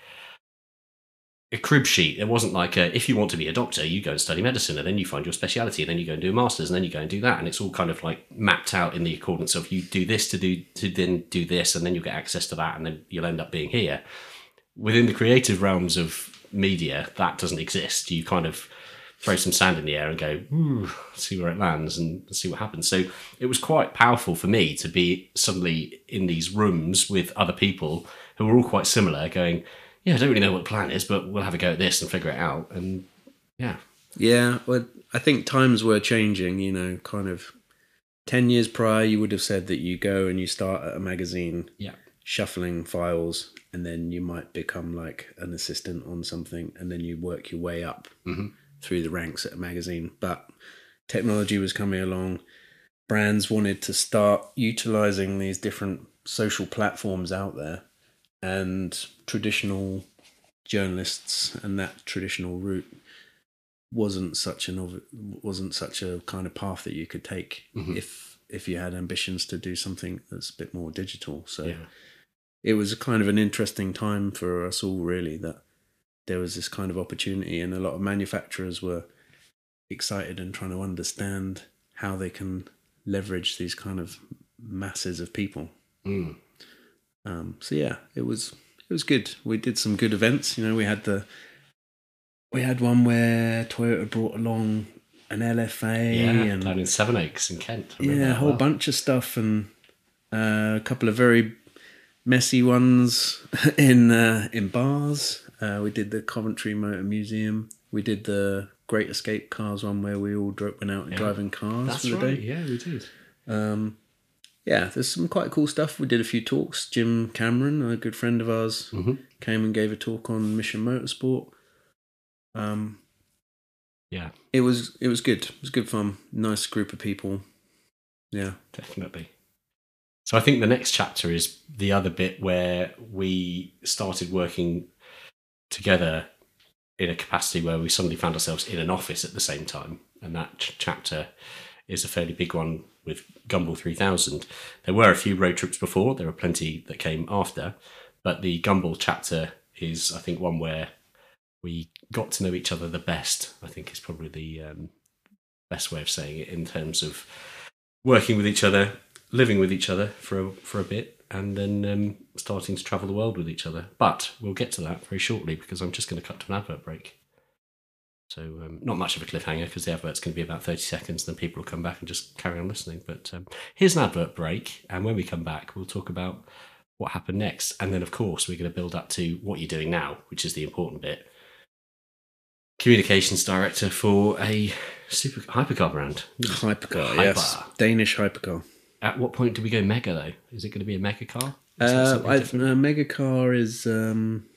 a crib sheet. It wasn't like a, if you want to be a doctor, you go and study medicine, and then you find your speciality, and then you go and do a master's, and then you go and do that, and it's all kind of like mapped out in the accordance of you do this to do to then do this, and then you'll get access to that, and then you'll end up being here. Within the creative realms of media, that doesn't exist. You kind of throw some sand in the air and go, see where it lands and see what happens. So it was quite powerful for me to be suddenly in these rooms with other people who were all quite similar, going, Yeah, I don't really know what the plan is, but we'll have a go at this and figure it out. And yeah, yeah, well, I think times were changing. You know, kind of ten years prior, you would have said that you go and you start at a magazine, yeah, shuffling files, and then you might become like an assistant on something, and then you work your way up Mhm. Through the ranks at a magazine. But technology was coming along. Brands wanted to start utilizing these different social platforms out there, and traditional journalists and that traditional route wasn't such an wasn't such a kind of path that you could take Mhm. if if you had ambitions to do something that's a bit more digital. So yeah, it was a kind of an interesting time for us all, really, that there was this kind of opportunity, and a lot of manufacturers were excited and trying to understand how they can leverage these kind of masses of people. Mm. Um, so yeah, it was it was good. We did some good events. You know, we had the we had one where Toyota brought along an LFA Yeah, and down in Sevenoaks in Kent. I yeah, a whole well. bunch of stuff and uh, a couple of very messy ones in uh, in bars. Uh, we did the Coventry Motor Museum. We did the Great Escape Cars one where we all dro- went out and driving cars That's for the right. day. Yeah, we did. Um, yeah, there's some quite cool stuff. We did a few talks. Jim Cameron, a good friend of ours, Mhm. came and gave a talk on Mission Motorsport. Um, Yeah, it was it was good. It was good fun. Nice group of people. Yeah. definitely. So I think the next chapter is the other bit where we started working together in a capacity where we suddenly found ourselves in an office at the same time. And that ch- chapter is a fairly big one with Gumball 3000. There were a few road trips before, there were plenty that came after, but the Gumball chapter is, I think, one where we got to know each other the best, I think is probably the um, best way of saying it in terms of working with each other, living with each other for a, for a bit, and then um, starting to travel the world with each other. But we'll get to that very shortly because I'm just going to cut to an advert break. So um, not much of a cliffhanger because the advert's going to be about 30 seconds. Then people will come back and just carry on listening. But um, here's an advert break, and when we come back, we'll talk about what happened next, and then of course we're going to build up to what you're doing now, which is the important bit. Communications director for a super hypercar brand. Hypercar, Hyper. yes. Danish hypercar. At what point do we go mega though? Is it going to be a mega car? Uh, a mega car is um,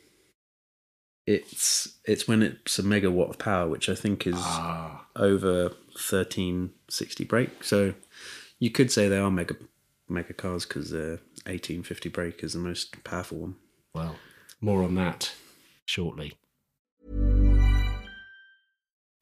it's it's when it's a megawatt of power, which I think is ah, over thirteen sixty brake. So you could say they are mega mega cars because the eighteen fifty brake is the most powerful one. well, more on that shortly.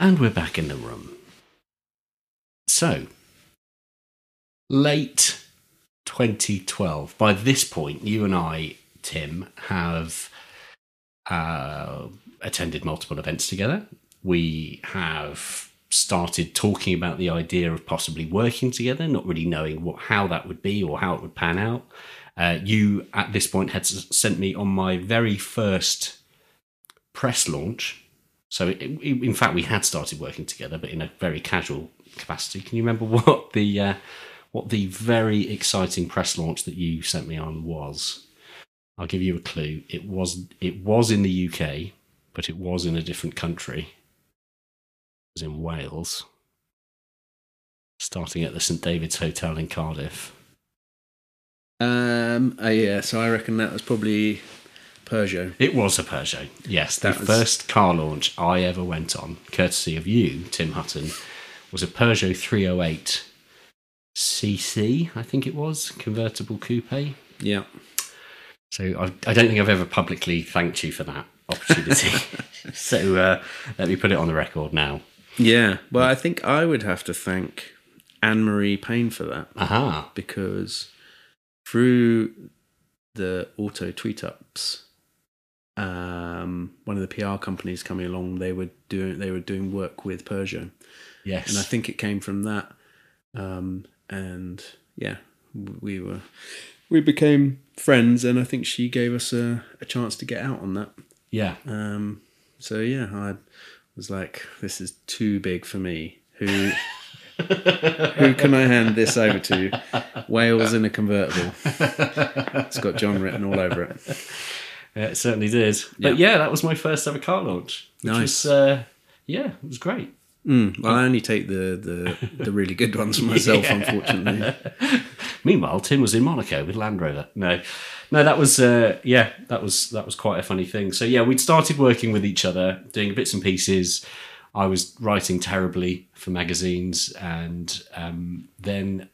And we're back in the room. So, late 2012. By this point, you and I, Tim, have uh, attended multiple events together. We have started talking about the idea of possibly working together, not really knowing what how that would be or how it would pan out. Uh, you, at this point, had sent me on my very first press launch. So, it, it- in fact, we had started working together, but in a very casual capacity. Can you remember what the uh, what the very exciting press launch that you sent me on was? I'll give you a clue. It was it was in the UK, but it was in a different country. It was in Wales, starting at the St David's Hotel in Cardiff. Um, uh, yeah, so I reckon that was probably Peugeot. It was a Peugeot. Yes, the was- first car launch I ever went on, courtesy of you, Tim Hutton, was a Peugeot 308 CC, I think it was, convertible coupe. Yeah. So I, I don't think I've ever publicly thanked you for that opportunity. so uh, let me put it on the record now. Yeah. Well, I think I would have to thank Anne Marie Payne for that Aha. because through the auto tweet ups, um, one of the PR companies coming along, they were doing they were doing work with Peugeot, Yes. and I think it came from that. Um, and yeah, we were we became friends, and I think she gave us a, a chance to get out on that. yeah. Um, so yeah, I was like, this is too big for me. Who, Who can I hand this over to? Wales in a convertible. It's got John written all over it. Yeah, it certainly did. But yeah, that was my first ever car launch. Which Nice. Was, uh, yeah, it was great. Mm, well, I only take the, the, the really good ones for myself, unfortunately. Meanwhile, Tim was in Monaco with Land Rover. No, no, that was uh, yeah, that was that was quite a funny thing. So yeah, we'd started working with each other, doing bits and pieces. I was writing terribly for magazines, and um, then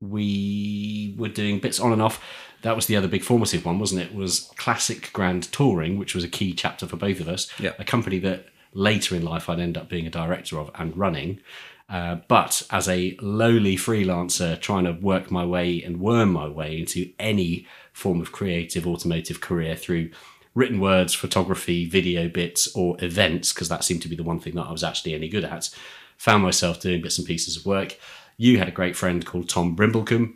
we were doing bits on and off. That was the other big formative one, wasn't it? Was Classic Grand Touring, which was a key chapter for both of us. Yeah. A company that later in life I'd end up being a director of and running. Uh, but as a lowly freelancer trying to work my way and worm my way into any form of creative automotive career through written words, photography, video bits, or events, because that seemed to be the one thing that I was actually any good at, found myself doing bits and pieces of work. You had a great friend called Tom Brimblecombe,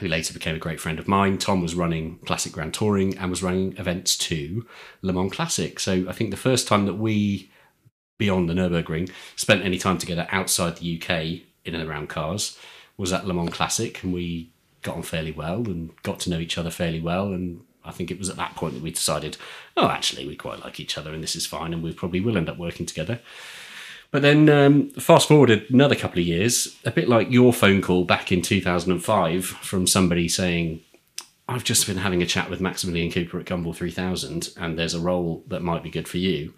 who later became a great friend of mine. Tom was running Classic Grand Touring and was running events to Le Mans Classic. So I think the first time that we, beyond the Nürburgring, spent any time together outside the UK in and around cars was at Le Mans Classic, and we got on fairly well and got to know each other fairly well. And I think it was at that point that we decided, oh, actually, we quite like each other, and this is fine, and we probably will end up working together. But then, um, fast forward another couple of years, a bit like your phone call back in 2005 from somebody saying, I've just been having a chat with Maximilian Cooper at Gumball 3000, and there's a role that might be good for you.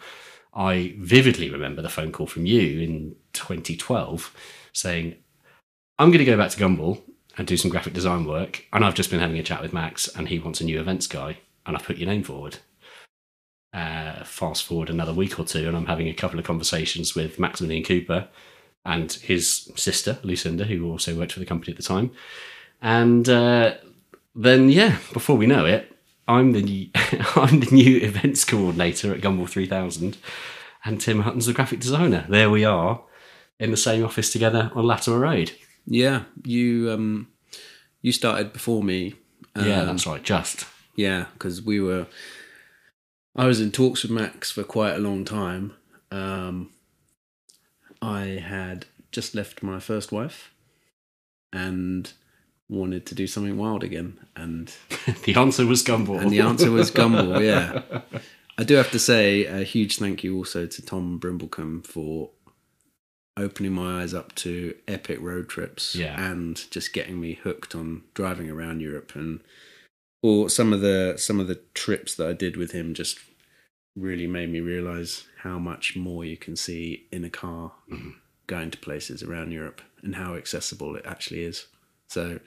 I vividly remember the phone call from you in 2012 saying, I'm going to go back to Gumball and do some graphic design work, and I've just been having a chat with Max, and he wants a new events guy, and I've put your name forward. Uh, fast forward another week or two, and I'm having a couple of conversations with Maximilian Cooper and his sister, Lucinda, who also worked for the company at the time. And uh, then, yeah, before we know it, I'm the new, I'm the new events coordinator at Gumball 3000, and Tim Hutton's the graphic designer. There we are in the same office together on Latimer Road. Yeah, you um, you started before me. yeah, Um, that's right. Just Yeah, because we were. I was in talks with Max for quite a long time. Um, I had just left my first wife and wanted to do something wild again. And the answer was Gumball. and the answer was Gumball, yeah. I do have to say a huge thank you also to Tom Brimblecombe for opening my eyes up to epic road trips Yeah. and just getting me hooked on driving around Europe and or some of the some of the trips that I did with him just really made me realize how much more you can see in a car going to places around Europe and how accessible it actually is. So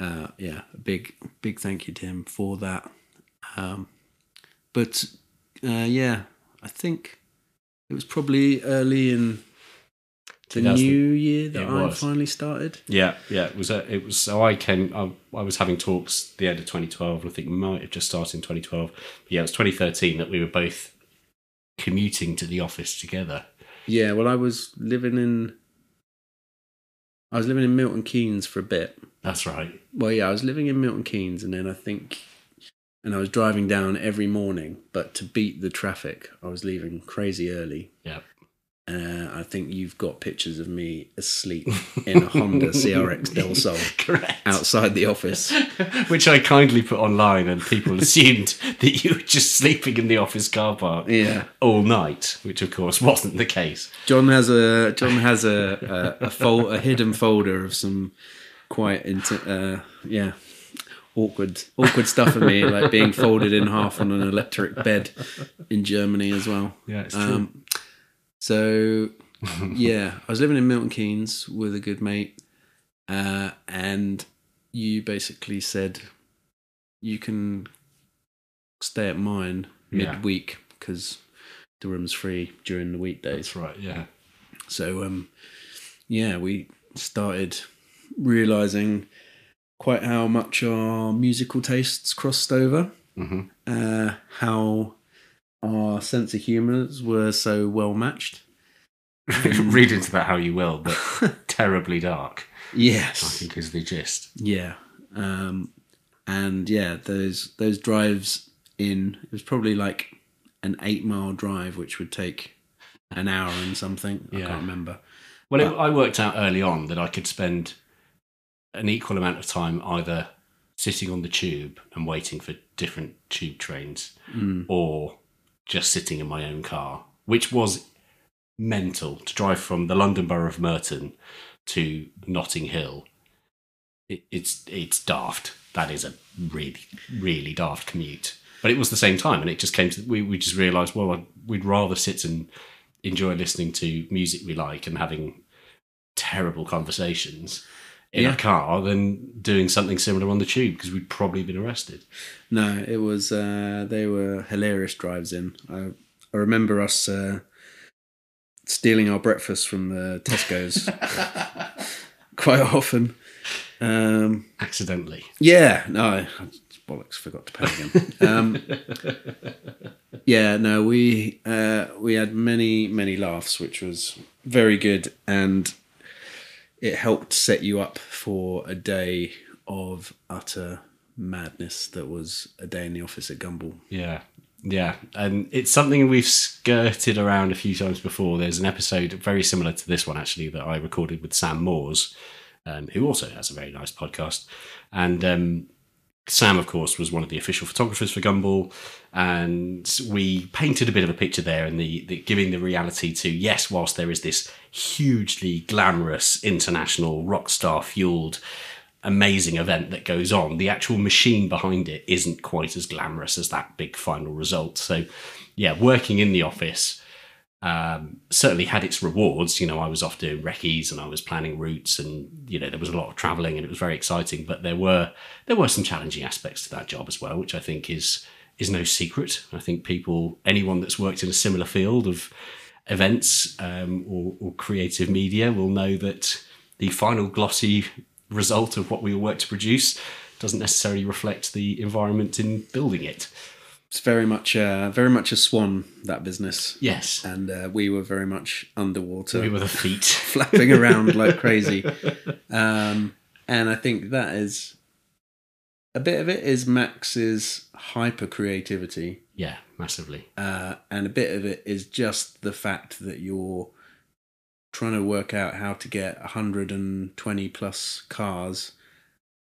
uh, yeah, a big big thank you to him for that. Um, but uh, yeah, I think it was probably early in the new year that I was. finally started. Yeah, yeah. It was. A, it was. So I came. I, I was having talks the end of 2012. I think might have just started in 2012. But yeah, it was 2013 that we were both commuting to the office together. Yeah, well, I was living in. I was living in Milton Keynes for a bit. That's right. Well, yeah, I was living in Milton Keynes, and then I think, and I was driving down every morning. But to beat the traffic, I was leaving crazy early. Yeah. Uh, I think you've got pictures of me asleep in a Honda CRX Del Sol Correct. outside the office. Which I kindly put online, and people assumed that you were just sleeping in the office car park Yeah. all night, which of course wasn't the case. John has a John has a a, a, fol- a hidden folder of some quite into uh, yeah awkward awkward stuff of me like being folded in half on an electric bed in Germany as well. Yeah, it's true. Um, so yeah, I was living in Milton Keynes with a good mate, uh, and you basically said you can stay at mine Yeah. midweek because the room's free during the weekdays. That's right. Yeah. So um, yeah, we started realizing quite how much our musical tastes crossed over, hmm uh, how our sense of humours were so well matched. Read into that how you will, but terribly dark. Yes, I think is the gist. yeah, um, and yeah, those those drives in it was probably like an eight mile drive, which would take an hour and something. I can't remember. Well, it, I worked out early on that I could spend an equal amount of time either sitting on the tube and waiting for different tube trains or just sitting in my own car, which was mental to drive from the London Borough of Merton to Notting Hill. It, it's it's daft. That is a really really daft commute. But it was the same time, and it just came to we we just realised well we'd rather sit and enjoy listening to music we like and having terrible conversations in Yeah. a car than doing something similar on the tube because we'd probably been arrested. No, it was. Uh, they were hilarious drives in. I, I remember us uh, stealing our breakfast from the Tesco's quite often. Um, Accidentally. yeah, no, I, bollocks, forgot to pay again. Um, yeah, no, we uh, we had many many laughs, which was very good, and it helped set you up for a day of utter madness that was a day in the office at Gumball. Yeah. Yeah. And it's something we've skirted around a few times before. There's an episode very similar to this one, actually, that I recorded with Sam Moores, um, who also has a very nice podcast. And um, Sam, of course, was one of the official photographers for Gumball. And we painted a bit of a picture there and the, the giving the reality to yes, whilst there is this hugely glamorous international rock star fueled amazing event that goes on, the actual machine behind it isn't quite as glamorous as that big final result. So, yeah, working in the office um, certainly had its rewards. You know, I was off doing recce's and I was planning routes, and you know there was a lot of travelling, and it was very exciting. But there were there were some challenging aspects to that job as well, which I think is is no secret. I think people, anyone that's worked in a similar field of events um, or, or creative media, will know that the final glossy result of what we work to produce doesn't necessarily reflect the environment in building it. It's very much uh, very much a swan that business, Yes, and uh, we were very much underwater. we were the feet. flapping around like crazy. Um, and I think that is a bit of it is Max's hyper creativity, yeah, massively. uh, and a bit of it is just the fact that you're trying to work out how to get 120 plus cars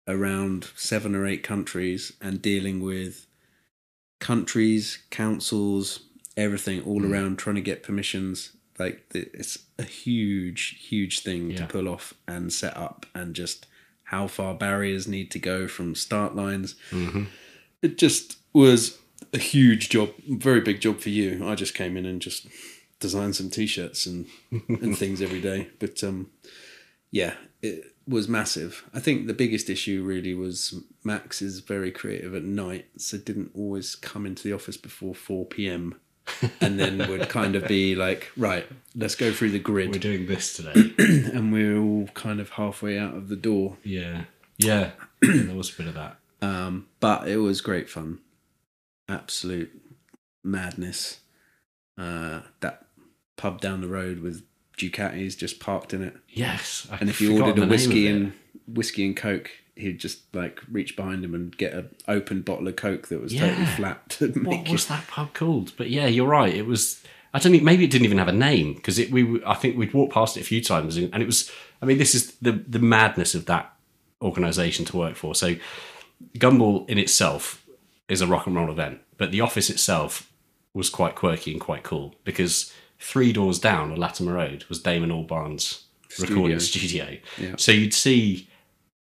around seven or eight countries and dealing with countries, councils, everything all Mm. around trying to get permissions. Like it's a huge, huge thing to pull off and set up, and just how far barriers need to go from start lines. Mm-hmm. It just was a huge job, very big job for you. I just came in and just designed some t-shirts and and things every day, but um, yeah, it was massive. I think the biggest issue really was Max is very creative at night, so didn't always come into the office before 4 p.m. and then would kind of be like, right, let's go through the grid. We're doing this today. And we're all kind of halfway out of the door. yeah, yeah. there was a bit of that. Um, but it was great fun. Absolute madness. Uh, that pub down the road with Ducatis just parked in it. Yes, I and if you ordered a whiskey and whiskey and coke, he'd just like reach behind him and get an open bottle of coke that was totally flat to make what was that pub called? But yeah, you're right. It was. I don't think maybe it didn't even have a name because it. We I think we'd walked past it a few times and and it was. I mean, this is the the madness of that organisation to work for. So, Gumball in itself is a rock and roll event, but the office itself was quite quirky and quite cool because three doors down on Latimer Road was Damon Albarn's recording studio. Yeah. So you'd see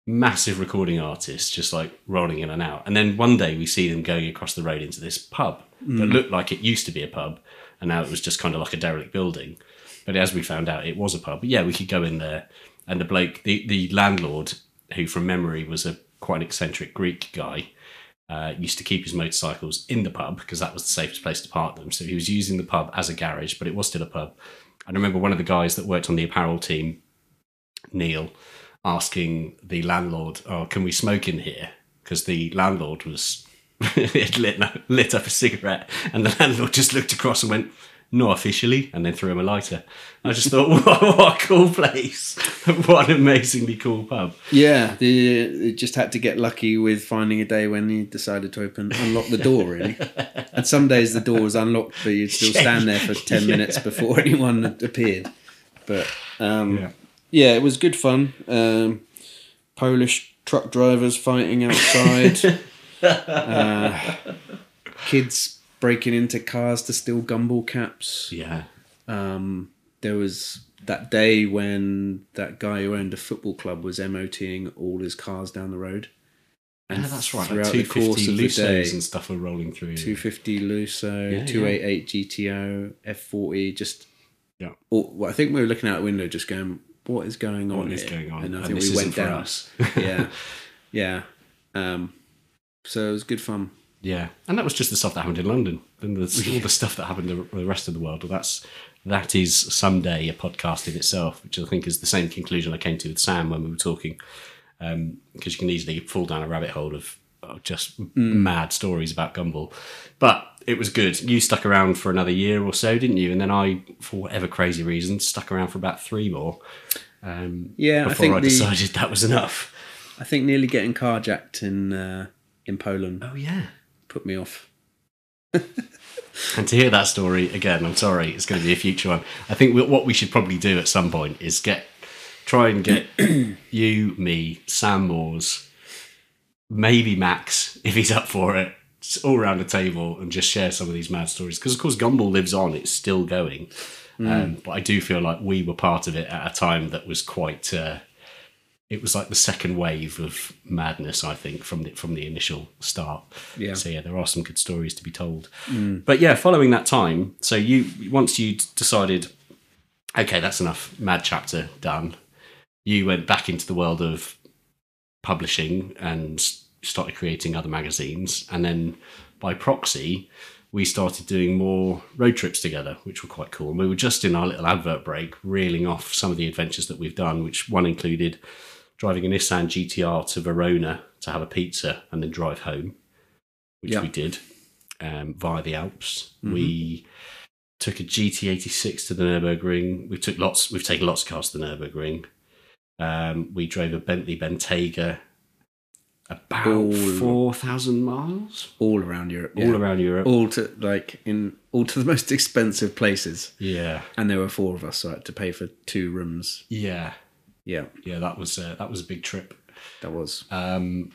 massive recording artists just like rolling in and out. And then one day we see them going across the road into this pub that mm. looked like it used to be a pub and now it was just kind of like a derelict building. But as we found out, it was a pub. But yeah, we could go in there. And the bloke, the, the landlord, who from memory was a quite an eccentric Greek guy, uh, used to keep his motorcycles in the pub because that was the safest place to park them. So he was using the pub as a garage, but it was still a pub. I remember one of the guys that worked on the apparel team, Neil, asking the landlord, "Oh, can we smoke in here?" Because the landlord was lit, lit up a cigarette, and the landlord just looked across and went, "Not officially," and then threw him a lighter. I just thought, what, what a cool place! what an amazingly cool pub. Yeah, the, it just had to get lucky with finding a day when he decided to open, unlock the door, really. and some days the door was unlocked, but you'd still stand there for 10 minutes before anyone appeared. But um, Yeah. yeah. it was good fun. Um, Polish truck drivers fighting outside. uh, kids breaking into cars to steal gumball caps. Yeah. Um, there was that day when that guy who owned a football club was MOTing all his cars down the road. Yeah, that's right. Like throughout the course 250 of the day, and stuff were rolling through. 250 Lusso, Yeah, 288 GTO, F40, just. Yeah. All, well, I think we were looking out the window just going, what is going on? What is going on? And I And think this we went down. us. yeah. Yeah. Um, so it was good fun. Yeah, and that was just the stuff that happened in London. And the, all the stuff that happened in the rest of the world. Well, that's that is someday a podcast in itself, which I think is the same conclusion I came to with Sam when we were talking, because you can easily fall down a rabbit hole of, of just mad stories about Gumball. But it was good. You stuck around for another year or so, didn't you? And then I, for whatever crazy reason, stuck around for about three more. Um, Yeah, I before think I the- decided that was enough. I think nearly getting carjacked in uh, in Poland Oh yeah. Put me off. And to hear that story again, I'm sorry, it's going to be a future one. I think we- what we should probably do at some point is get try and get you, me, Sam Moores, maybe Max if he's up for it, all around the table and just share some of these mad stories. Because of course, Gumball lives on; it's still going. Um, but I do feel like we were part of it at a time that was quite. Uh, it was like the second wave of madness, I think, from the from the initial start. Yeah. So yeah, there are some good stories to be told. But yeah, following that time, so you once you decided, okay, that's enough. Mad chapter done. You went back into the world of publishing and started creating other magazines, and then by proxy, we started doing more road trips together, which were quite cool. And we were just in our little advert break, reeling off some of the adventures that we've done, which one included driving a Nissan GTR to Verona to have a pizza and then drive home, which Yeah. we did um, via the Alps. We took a GT86 to the Nurburgring. We took lots. We've taken lots of cars to the Nurburgring. Um, we drove a Bentley Bentayga about All- four thousand miles All around Europe. all yeah. around Europe. All to like in all to the most expensive places. Yeah, And there were four of us, so I had to pay for two rooms. yeah, Yeah, yeah. That was uh, that was a big trip. that was. Um,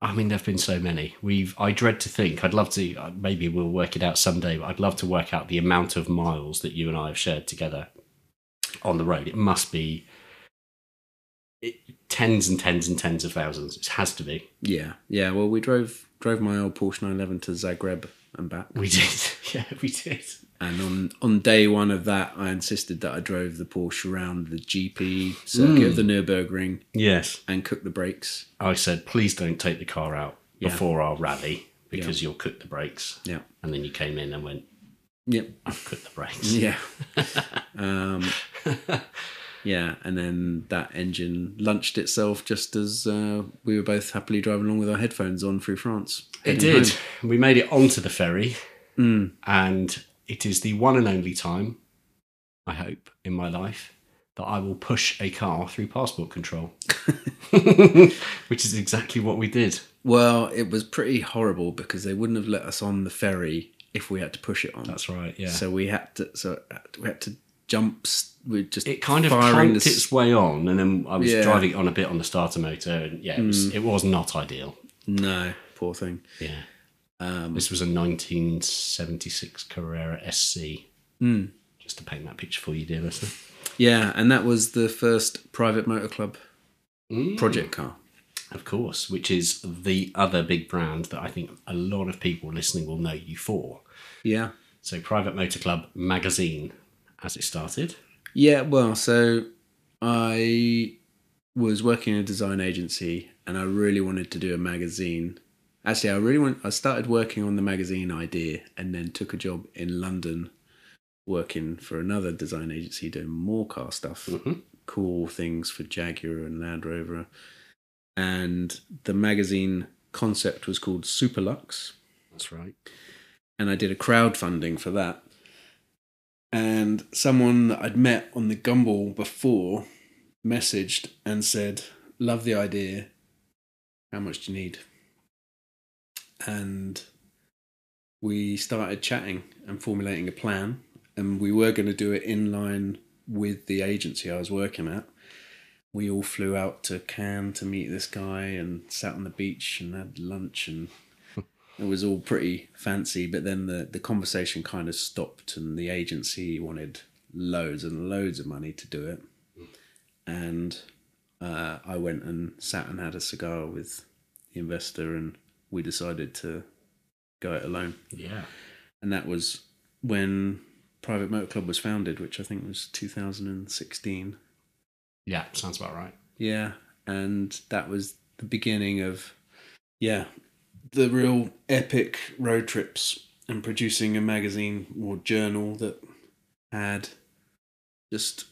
I mean, there've been so many. We've. I dread to think. I'd love to. uh, Maybe we'll work it out someday. But I'd love to work out the amount of miles that you and I have shared together on the road. It must be it, tens and tens and tens of thousands. It has to be. Yeah, yeah. Well, we drove drove my old Porsche 911 to Zagreb and back. We did. Yeah, we did. And on on day one of that, I insisted that I drove the Porsche around the GP circuit of the Nurburgring Yes. and cooked the brakes. I said, please don't take the car out Yeah. before our rally because you'll cook the brakes. Yeah, And then you came in and went, yep, I've cooked the brakes. yeah, um, yeah. And then that engine lunched itself just as uh, we were both happily driving along with our headphones on through France. It did. home. We made it onto the ferry, Mm. and it is the one and only time, I hope, in my life that I will push a car through passport control, which is exactly what we did. Well, it was pretty horrible because they wouldn't have let us on the ferry if we had to push it on. That's right. Yeah. So we had to. So we had to jump. s- We just it kind of clanked its way on, and then I was Yeah. driving on a bit on the starter motor, and yeah, it was, it was not ideal. No, poor thing. Yeah. Um, This was a 1976 Carrera SC. Hmm. Just to paint that picture for you, dear listener. yeah, and that was the first private motor club Mm. project car. Of course, which is the other big brand that I think a lot of people listening will know you for. Yeah, So, Private Motor Club magazine, as it started. yeah. Well, so I was working in a design agency, and I really wanted to do a magazine. Actually, I really want. I started working on the magazine idea, and then took a job in London, working for another design agency doing more car stuff. Mhm. cool things for Jaguar and Land Rover. And the magazine concept was called Superlux. That's right. And I did a crowdfunding for that. And someone that I'd met on the Gumball before messaged and said, Love the idea. How much do you need? And we started chatting and formulating a plan. And we were going to do it in line with the agency I was working at, we all flew out to Cannes to meet this guy and sat on the beach and had lunch and it was all pretty fancy. But then the the conversation kind of stopped and the agency wanted loads and loads of money to do it, and uh, I went and sat and had a cigar with the investor and we decided to go it alone Yeah. and that was when Private Motor Club was founded, which I think was 2016. Yeah, sounds about right. Yeah, and that was the beginning of yeah, the real epic road trips and producing a magazine or journal that had just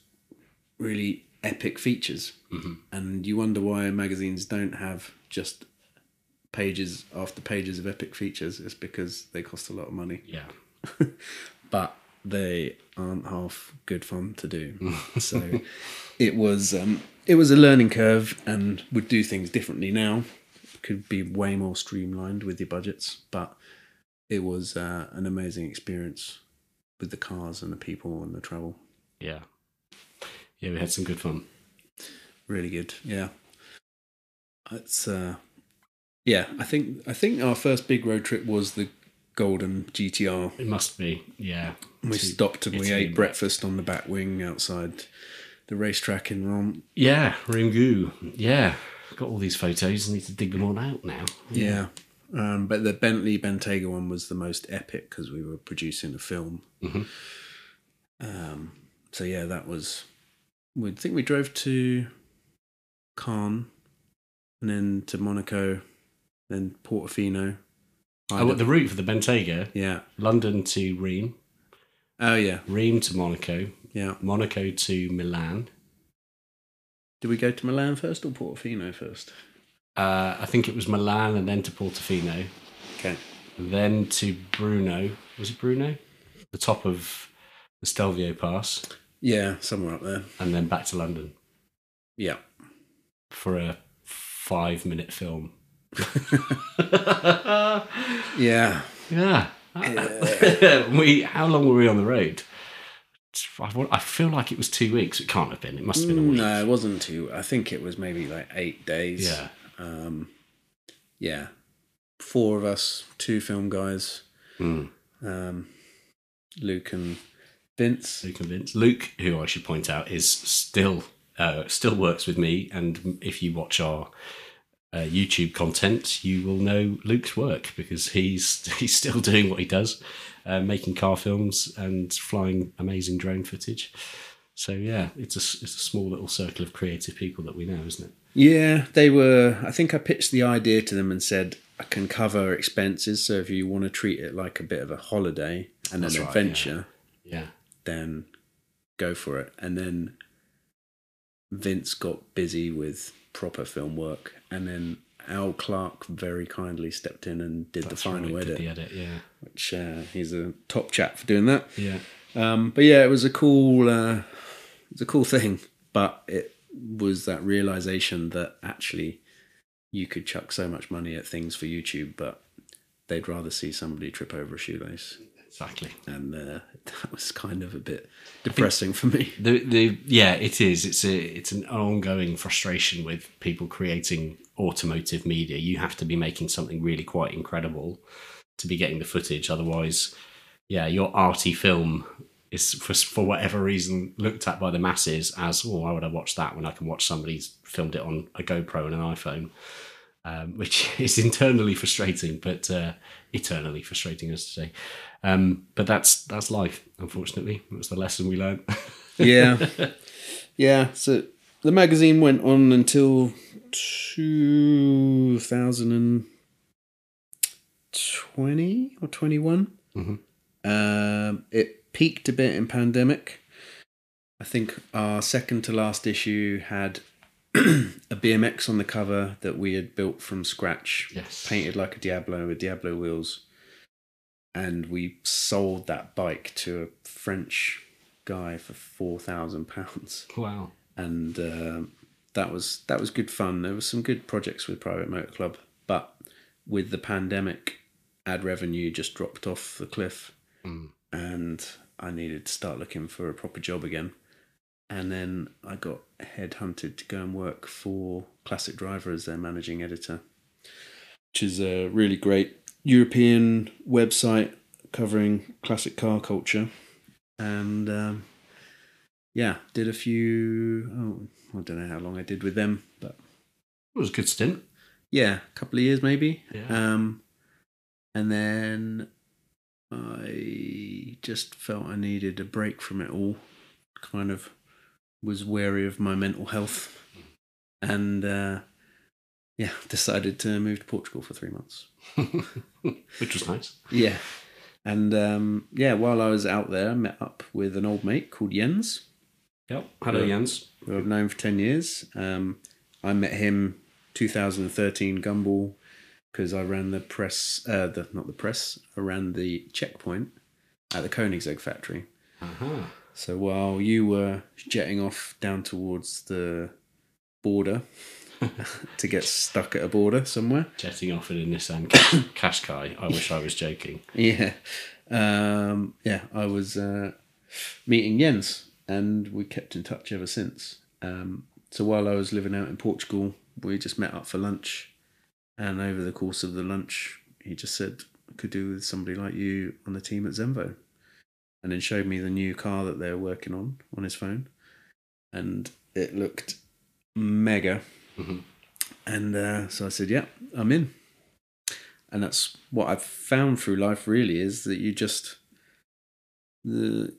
really epic features. hmm And you wonder why magazines don't have just pages after pages of epic features. It's because they cost a lot of money Yeah. but they aren't half good fun to do. so it was um, it was a learning curve, and would do things differently now. Could be way more streamlined with your budgets, but it was uh, an amazing experience with the cars and the people and the travel. Yeah. Yeah, we had some good fun. Really good, yeah. It's uh, yeah. I think I think our first big road trip was the Golden GTR. It must be. Yeah. We To stopped and we ate breakfast on the back wing outside the racetrack in Rome. Yeah, Ringu. Yeah. Got all these photos. I Need to dig them all out now. Yeah. Um, but the Bentley Bentayga one was the most epic because we were producing a film. Mhm. Um, so yeah, that was. We think we drove to Cannes, and then to Monaco, then Portofino. Oh, what, the route for the Bentayga, yeah. London to Rheims, Oh yeah. Rheims to Monaco, Yeah. Monaco to Milan. Did we go to Milan first or Portofino first? Uh, I think it was Milan and then to Portofino, Okay. then to Bruno. Was it Bruno? The top of the Stelvio Pass, Yeah, somewhere up there. and then back to London Yeah. for a five minute film. Yeah. Yeah. we how long were we on the road? I feel like it was two weeks. It can't have been. It must have been a week. No, it wasn't two. I think it was maybe like eight days. Yeah. Um, yeah. Four of us, two film guys, Mm. um, Luke and Vince. Luke and Vince. Luke, who I should point out, is still uh, still works with me, and if you watch our uh, YouTube content, you will know Luke's work because he's he's still doing what he does, uh, making car films and flying amazing drone footage. So yeah, it's a it's a small little circle of creative people that we know, isn't it? Yeah, they were. I think I pitched the idea to them and said I can cover expenses. So if you want to treat it like a bit of a holiday and That's an right, adventure, Yeah. then go for it. And then Vince got busy with proper film work, and then Al Clark very kindly stepped in and did That's the final right, did edit, The edit, yeah. which uh, he's a top chap for doing that. Yeah. Um, but yeah, it was a cool, uh, it was a cool thing. But it was that realization that actually you could chuck so much money at things for YouTube, but they'd rather see somebody trip over a shoelace, Exactly. and uh, that was kind of a bit depressing for me. The the yeah, it is. It's a it's an ongoing frustration with people creating automotive media. You have to be making something really quite incredible to be getting the footage. Otherwise, yeah, your arty film is for for whatever reason looked at by the masses as oh, why would I watch that when I can watch somebody's filmed it on a GoPro and an iPhone. Um, which is internally frustrating, but uh, eternally frustrating, as to say. Um, but that's that's life. Unfortunately, that's the lesson we learned. yeah, yeah. So the magazine went on until two thousand and twenty or twenty one. Mhm. Um, it peaked a bit in pandemic. I think our second to last issue had a BMX on the cover that we had built from scratch, Yes. painted like a Diablo with Diablo wheels, and we sold that bike to a French guy for four thousand pounds, Wow. And uh, that was that was good fun. There was some good projects with Private Motor Club, but with the pandemic, ad revenue just dropped off the cliff, Mm. and I needed to start looking for a proper job again. and then I got headhunted to go and work for Classic Driver as their managing editor, which is a really great European website covering classic car culture. And um, yeah, did a few. Oh, I don't know how long I did with them, but It was a good stint. yeah, a couple of years maybe. Yeah. Um, and then I just felt I needed a break from it all. Kind of was wary of my mental health, and uh, yeah, decided to move to Portugal for three months. Which was nice. Yeah, and um, yeah, while I was out there, I met up with an old mate called Jens, Yep. Hello, Jens. who I've known for 10 years. Um, I met him 2013 Gumball because I ran the press, uh, the not the press, I ran the checkpoint at the Koenigsegg factory. Uh-huh. So while you were jetting off down towards the border to get stuck at a border somewhere, Jetting off in a Nissan Qas- Qashqai. I wish I was joking. yeah, um, yeah, I was uh, meeting Jens, and we kept in touch ever since. Um, so while I was living out in Portugal, we just met up for lunch, and over the course of the lunch, he just said, "I "Could do with somebody like you on the team at Zenvo," and then showed me the new car that they were working on on his phone, and it looked mega. Mhm. And uh, so I said, "Yeah, I'm in." and that's what I've found through life really is that you just the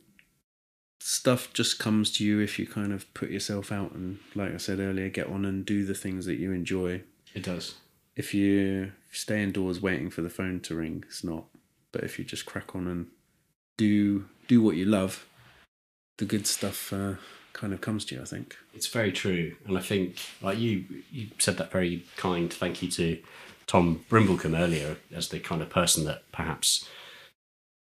stuff just comes to you if you kind of put yourself out and like I said earlier get on and do the things that you enjoy. It does. if you stay indoors waiting for the phone to ring it's not. But if you just crack on and do do what you love the good stuff uh, kind of comes to you I think. It's very true, and I think like you, you said that very kind thank you to Tom Brimblecombe earlier as the kind of person that perhaps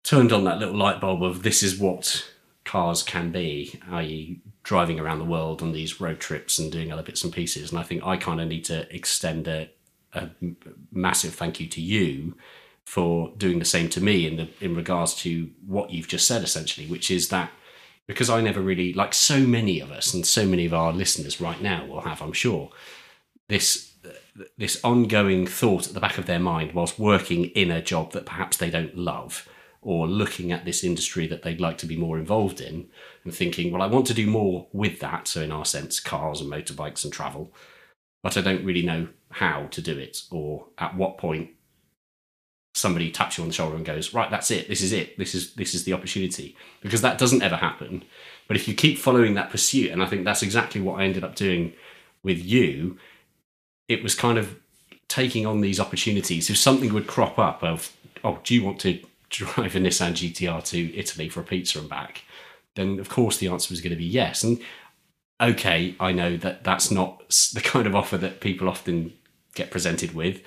turned on that little light bulb of this is what cars can be, i.e., driving around the world on these road trips and doing other bits and pieces. And I think I kind of need to extend a massive thank you to you for doing the same to me in the in regards to what you've just said, essentially, which is that because I never really like so many of us and so many of our listeners right now will have, I'm sure, this this ongoing thought at the back of their mind whilst working in a job that perhaps they don't love or looking at this industry that they'd like to be more involved in and thinking, well, I want to do more with that. So, in our sense, cars and motorbikes and travel, but I don't really know how to do it or at what point somebody taps you on the shoulder and goes, right, that's it. This is it. This is this is the opportunity because that doesn't ever happen. But if you keep following that pursuit, and I think that's exactly what I ended up doing with you, it was kind of taking on these opportunities. If something would crop up of, oh, do you want to drive a Nissan GTR to Italy for a pizza and back? Then of course the answer was going to be yes. And okay, I know that that's not the kind of offer that people often get presented with.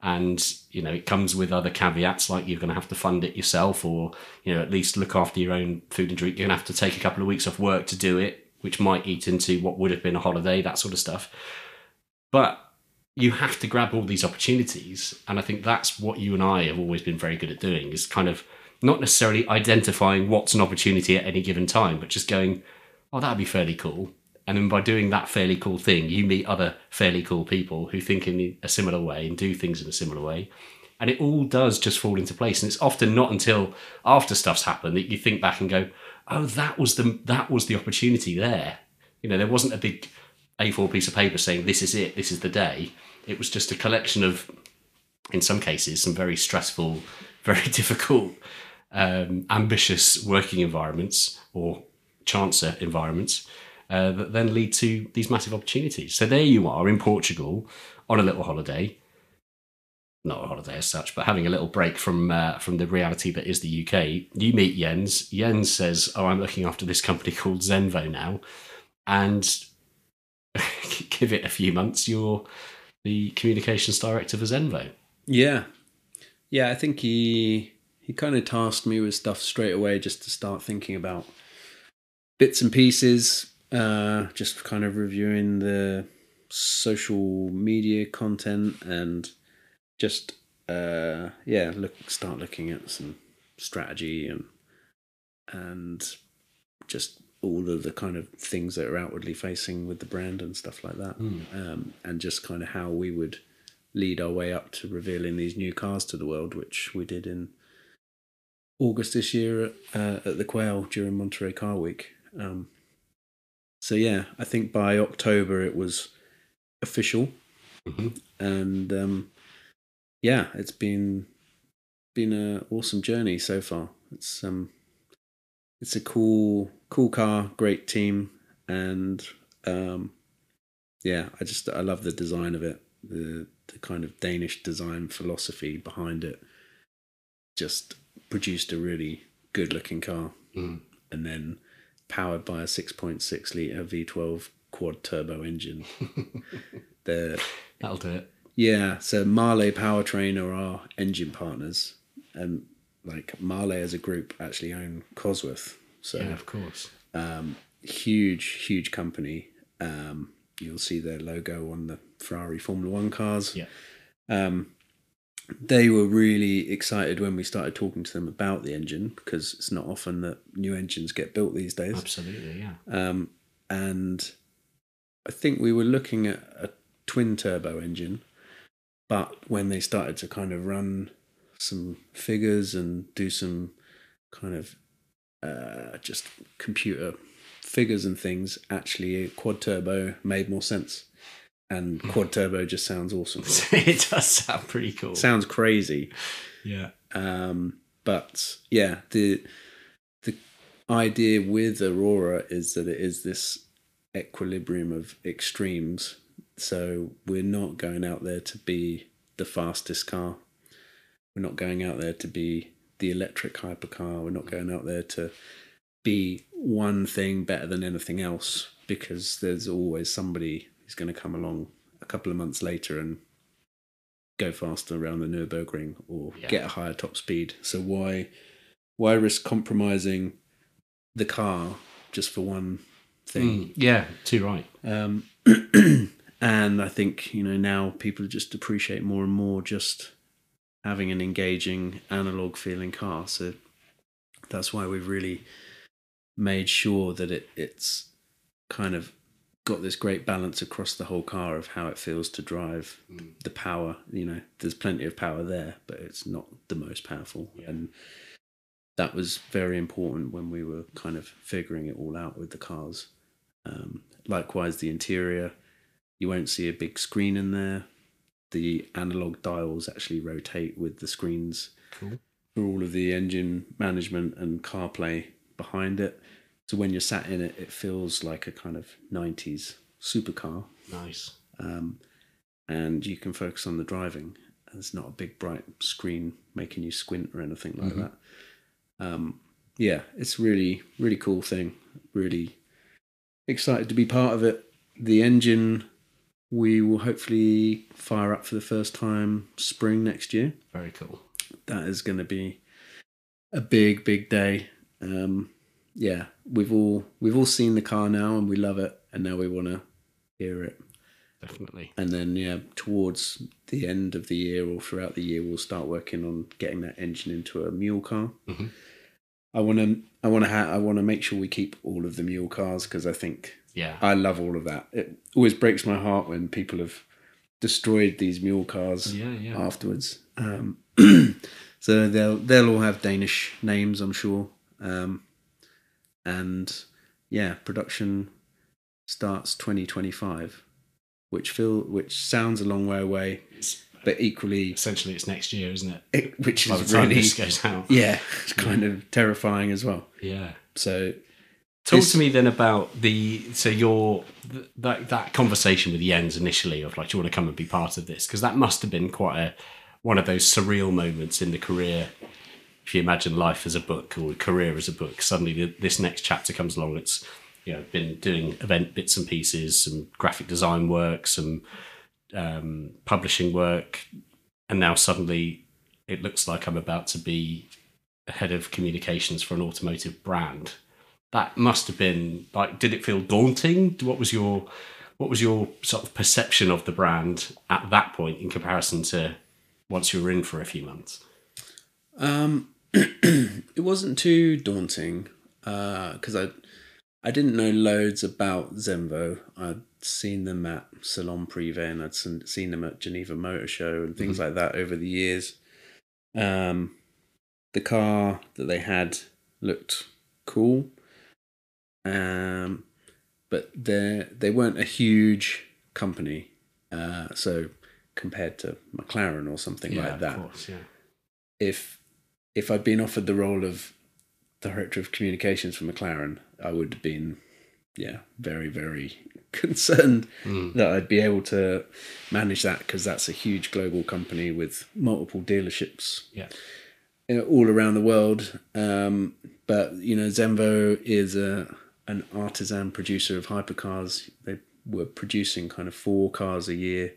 And, you know, it comes with other caveats like you're going to have to fund it yourself or, you know, at least look after your own food and drink. You're going to have to take a couple of weeks off work to do it, which might eat into what would have been a holiday, that sort of stuff. But you have to grab all these opportunities. And I think that's what you and I have always been very good at doing is kind of not necessarily identifying what's an opportunity at any given time, but just going, oh, that'd be fairly cool. And then by doing that fairly cool thing, you meet other fairly cool people who think in a similar way and do things in a similar way. And it all does just fall into place. And it's often not until after stuff's happened that you think back and go, oh, that was the that was the opportunity there. You know, there wasn't a big A4 piece of paper saying this is it, this is the day. It was just a collection of, in some cases, some very stressful, very difficult, um, ambitious working environments or chancer environments uh, that then lead to these massive opportunities. So there you are in Portugal on a little holiday. Not a holiday as such, but having a little break from uh, from the reality that is the UK. You meet Jens. Jens says, "Oh, I'm looking after this company called Zenvo now," and give it a few months, you're the communications director for Zenvo. Yeah, yeah. I think he he kind of tasked me with stuff straight away, just to start thinking about bits and pieces. Uh, just kind of reviewing the social media content and just uh, yeah, look start looking at some strategy and and just all of the kind of things that are outwardly facing with the brand and stuff like that, Hmm. um, and just kind of how we would lead our way up to revealing these new cars to the world, which we did in August this year at, uh, at the Quail during Monterey Car Week. Um, so yeah, I think by October it was official, Mhm. and um, yeah, it's been been a awesome journey so far. It's um, it's a cool cool car, great team, and um, yeah, I just I love the design of it, the the kind of Danish design philosophy behind it. Just produced a really good looking car, Mm. and then powered by a 6.6 liter V12 quad turbo engine. the That'll do it. yeah, so Mahle Powertrain are our engine partners, and like Mahle as a group actually own Cosworth, so Yeah, of course. um, huge, huge company. Um, you'll see their logo on the Ferrari Formula One cars. Yeah. Um, they were really excited when we started talking to them about the engine because it's not often that new engines get built these days. Absolutely, yeah. Um, and I think we were looking at a twin turbo engine, but when they started to kind of run some figures and do some kind of uh, just computer figures and things, actually quad turbo made more sense. And quad turbo just sounds awesome. it does sound pretty cool. sounds crazy. yeah. Um, but yeah, the the idea with Aurora is that it is this equilibrium of extremes. So we're not going out there to be the fastest car. We're not going out there to be the electric hypercar. We're not going out there to be one thing better than anything else because there's always somebody who's going to come along a couple of months later and go faster around the Nürburgring or Yeah. get a higher top speed. So why why risk compromising the car just for one thing? Mm, yeah, too right. Um, and I think you know now people just appreciate more and more just having an engaging analog feeling car. So that's why we've really made sure that it it's kind of got this great balance across the whole car of how it feels to drive the power you know there's plenty of power there but it's not the most powerful. And that was very important when we were kind of figuring it all out with the cars. Um, likewise the interior you won't see a big screen in there the analog dials actually rotate with the screens Cool. for all of the engine management and CarPlay behind it. So when you're sat in it, it feels like a kind of 90s supercar. Nice. Um, and you can focus on the driving. There's not a big bright screen making you squint or anything like that. Um, yeah, it's really, really cool thing. Really excited to be part of it. The engine we will hopefully fire up for the first time spring next year Very cool. that is going to be a big big day um yeah we've all we've all seen the car now and we love it and now we want to hear it Definitely. and then yeah towards the end of the year or throughout the year we'll start working on getting that engine into a mule car Mhm. i want to i want to ha- i want to make sure we keep all of the mule cars because i think Yeah. i love all of that it always breaks my heart when people have destroyed these mule cars yeah, yeah. afterwards. Um, so they'll they'll all have Danish names, I'm sure. Um, and yeah, production starts 2025, which feel which sounds a long way away, but equally, Essentially, it's next year, isn't it? it, which By the is really this goes out. yeah, it's kind of terrifying as well. Yeah. So Talk This- to me then about the so your that that conversation with Jens initially of like, do you want to come and be part of this? Because that must have been quite a one of those surreal moments in the career. If you imagine life as a book or career as a book, suddenly th- this next chapter comes along. It's you know been doing event bits and pieces, some graphic design work, some um, publishing work, and now suddenly it looks like I'm about to be head of communications for an automotive brand that must have been like did it feel daunting what was your what was your sort of perception of the brand at that point in comparison to once you were in for a few months Um, it wasn't too daunting because I I didn't know loads about Zenvo. I'd seen them at Salon Privé and I'd seen them at Geneva Motor Show and things like that over the years. Um, the car that they had looked cool, um, but they they weren't a huge company. Uh, so compared to McLaren or something yeah, like that, Of course, yeah. if if I'd been offered the role of director of communications for McLaren, I would have been, yeah, very very concerned that I'd be able to manage that because that's a huge global company with multiple dealerships Yeah. all around the world. Um, but you know, Zenvo is a an artisan producer of hypercars. They were producing kind of four cars a year,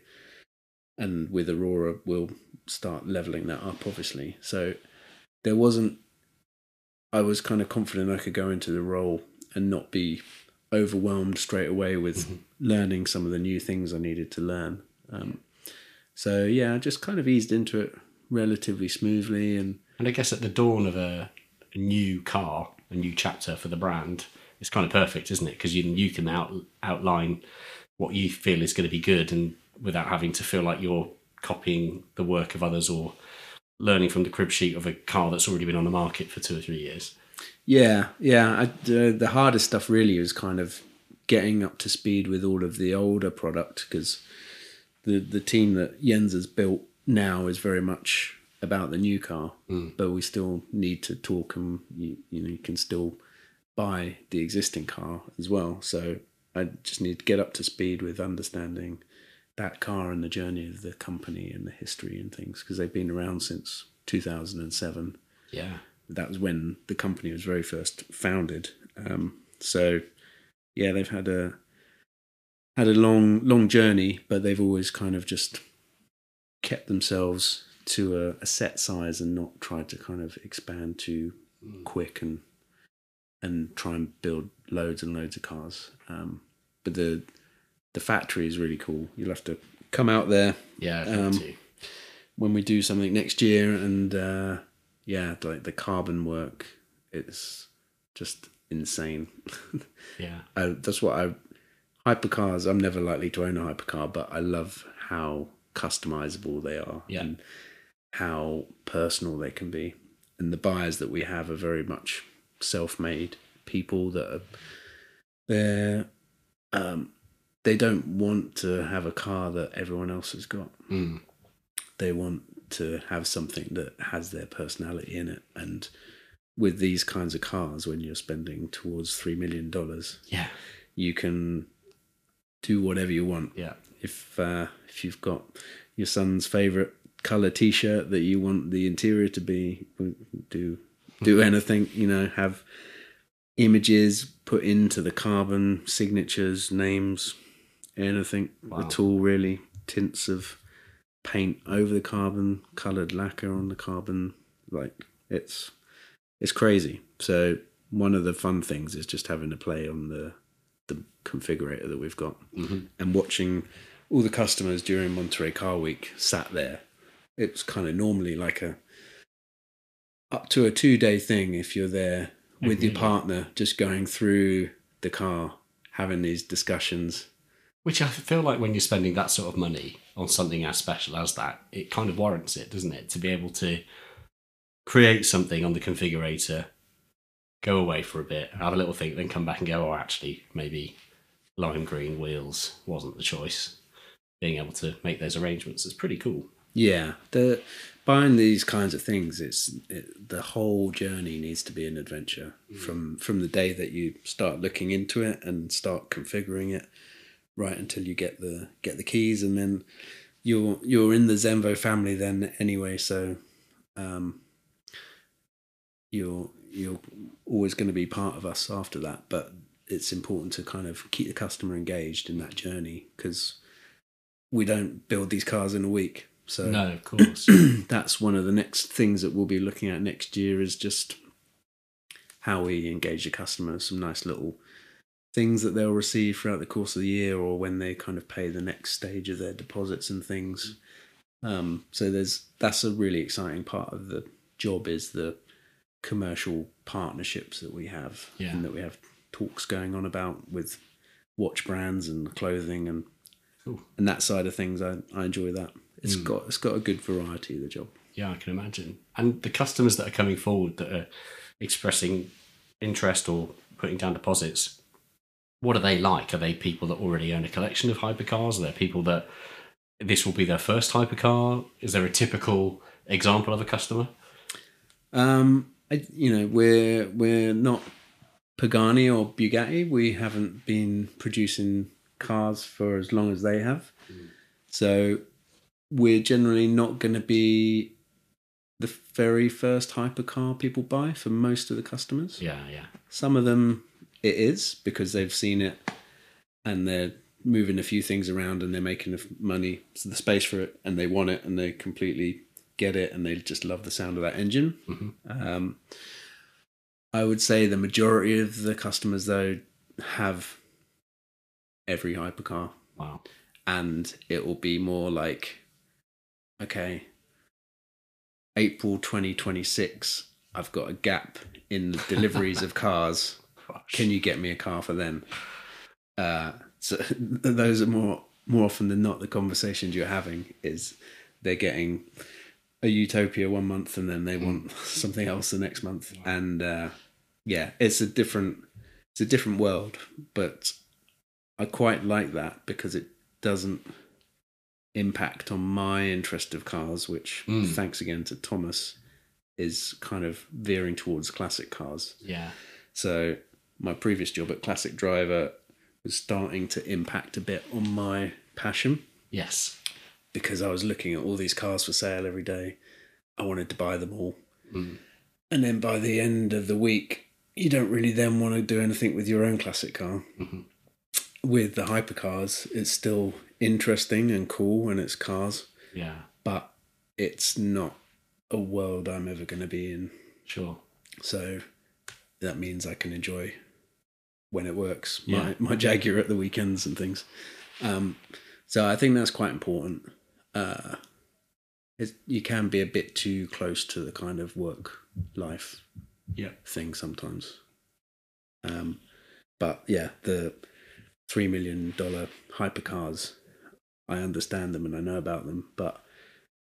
and with Aurora, we'll start leveling that up, obviously. So there wasn't. I was kind of confident I could go into the role and not be overwhelmed straight away with learning some of the new things I needed to learn. Um, so yeah, I just kind of eased into it relatively smoothly and And I guess at the dawn of a, a new car, a new chapter for the brand, it's kind of perfect, isn't it? Because you you can out, outline what you feel is going to be good, and without having to feel like you're copying the work of others or learning from the crib sheet of a car that's already been on the market for two or three years. Yeah, yeah. I, the, the hardest stuff really was kind of getting up to speed with all of the older product because the the team that Jens has built now is very much about the new car, mm. but we still need to talk and you, you know you can still buy the existing car as well. So I just need to get up to speed with understanding that car and the journey of the company and the history and things because they've been around since 2007 Yeah. that was when the company was very first founded. Um, so yeah, they've had a had a long long journey, but they've always kind of just kept themselves to a, a set size and not tried to kind of expand too quick and and try and build loads and loads of cars. Um, but the the factory is really cool. You'll have to come out there Yeah. Um, when we do something next year and uh yeah like the carbon work it's just insane Yeah. I, that's what i hypercars i'm never likely to own a hypercar but i love how customizable they are Yeah. and how personal they can be and the buyers that we have are very much self-made people that are they're um they don't want to have a car that everyone else has got Mm. they want to have something that has their personality in it and with these kinds of cars when you're spending towards 3 million dollars Yeah. you can do whatever you want Yeah. if uh, if you've got your son's favorite color t-shirt that you want the interior to be do do anything you know have images put into the carbon signatures names anything Wow. at all really tints of paint over the carbon colored lacquer on the carbon like it's it's crazy so one of the fun things is just having to play on the the configurator that we've got mm-hmm. and watching all the customers during Monterey Car Week sat there. It was kind of normally like a up to a two day thing if you're there with your mm-hmm. partner, just going through the car, having these discussions. Which I feel like when you're spending that sort of money on something as special as that, it kind of warrants it, doesn't it? To be able to create something on the configurator, go away for a bit, have a little think, then come back and go, oh, actually, maybe lime green wheels wasn't the choice. Being able to make those arrangements is pretty cool. Yeah, the buying these kinds of things, it's it, the whole journey needs to be an adventure from from the day that you start looking into it and start configuring it, right until you get the get the keys, and then you're you're in the Zenvo family then anyway. So, um, you're you're always going to be part of us after that, but it's important to kind of keep the customer engaged in that journey because we don't build these cars in a week. So No, of course. that's one of the next things that we'll be looking at next year is just how we engage the customer. Some nice little things that they'll receive throughout the course of the year or when they kind of pay the next stage of their deposits and things. Um, so there's that's a really exciting part of the job is the commercial partnerships that we have Yeah. and that we have talks going on about with watch brands and clothing and Cool. and that side of things. I, I enjoy that. It's got it's got a good variety. Of the job. Yeah, I can imagine. And the customers that are coming forward that are expressing interest or putting down deposits, what are they like? Are they people that already own a collection of hypercars? Are there people that this will be their first hypercar? Is there a typical example of a customer? Um, I, you know, we're we're not Pagani or Bugatti. We haven't been producing cars for as long as they have, so we're generally not going to be the very first hypercar people buy for most of the customers. Yeah, yeah. Some of them it is because they've seen it and they're moving a few things around and they're making the money, so the space for it, and they want it and they completely get it and they just love the sound of that engine. Um, I would say the majority of the customers though have every hypercar Wow. and it will be more like okay. April 2026 i've got a gap in the deliveries of cars. Can you get me a car for then uh, so those are more more often than not the conversations you're having is they're getting a utopia one month and then they want something else the next month. And uh, yeah it's a different it's a different world but i quite like that because it doesn't impact on my interest of cars which Mm. thanks again to thomas is kind of veering towards classic cars Yeah. so my previous job at classic driver was starting to impact a bit on my passion Yes. because I was looking at all these cars for sale every day. I wanted to buy them all. Mm. And then by the end of the week, you don't really then want to do anything with your own classic car. Mhm. With the hypercars, it's still interesting and cool and it's cars, Yeah. but it's not a world I'm ever going to be in. Sure. So that means I can enjoy when it works Yeah. my, my Jaguar at the weekends and things. Um, so I think that's quite important. Uh, you can be a bit too close to the kind of work life Yeah. thing sometimes. Um, but yeah, the three million dollar hypercars, I understand them and I know about them, but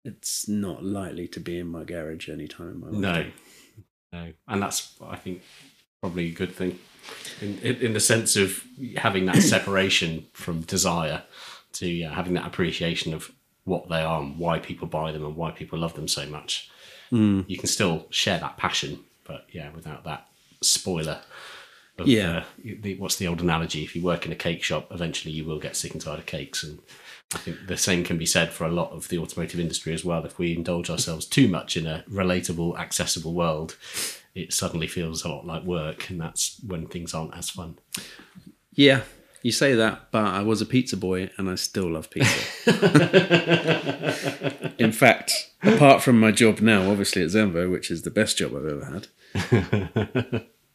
it's not likely to be in my garage anytime in my No. No. And that's, I think, probably a good thing in, in, in the sense of having that separation from desire to yeah, having that appreciation of what they are and why people buy them and why people love them so much. Mm. You can still share that passion, but yeah, without that spoiler. Of, Yeah. uh, the, what's the old analogy? If you work in a cake shop, eventually you will get sick and tired of cakes. And I think the same can be said for a lot of the automotive industry as well. If we indulge ourselves too much in a relatable, accessible world, it suddenly feels a lot like work, and that's when things aren't as fun. Yeah, you say that, but I was a pizza boy and I still love pizza. In fact, apart from my job now, obviously at Zenvo, which is the best job I've ever had,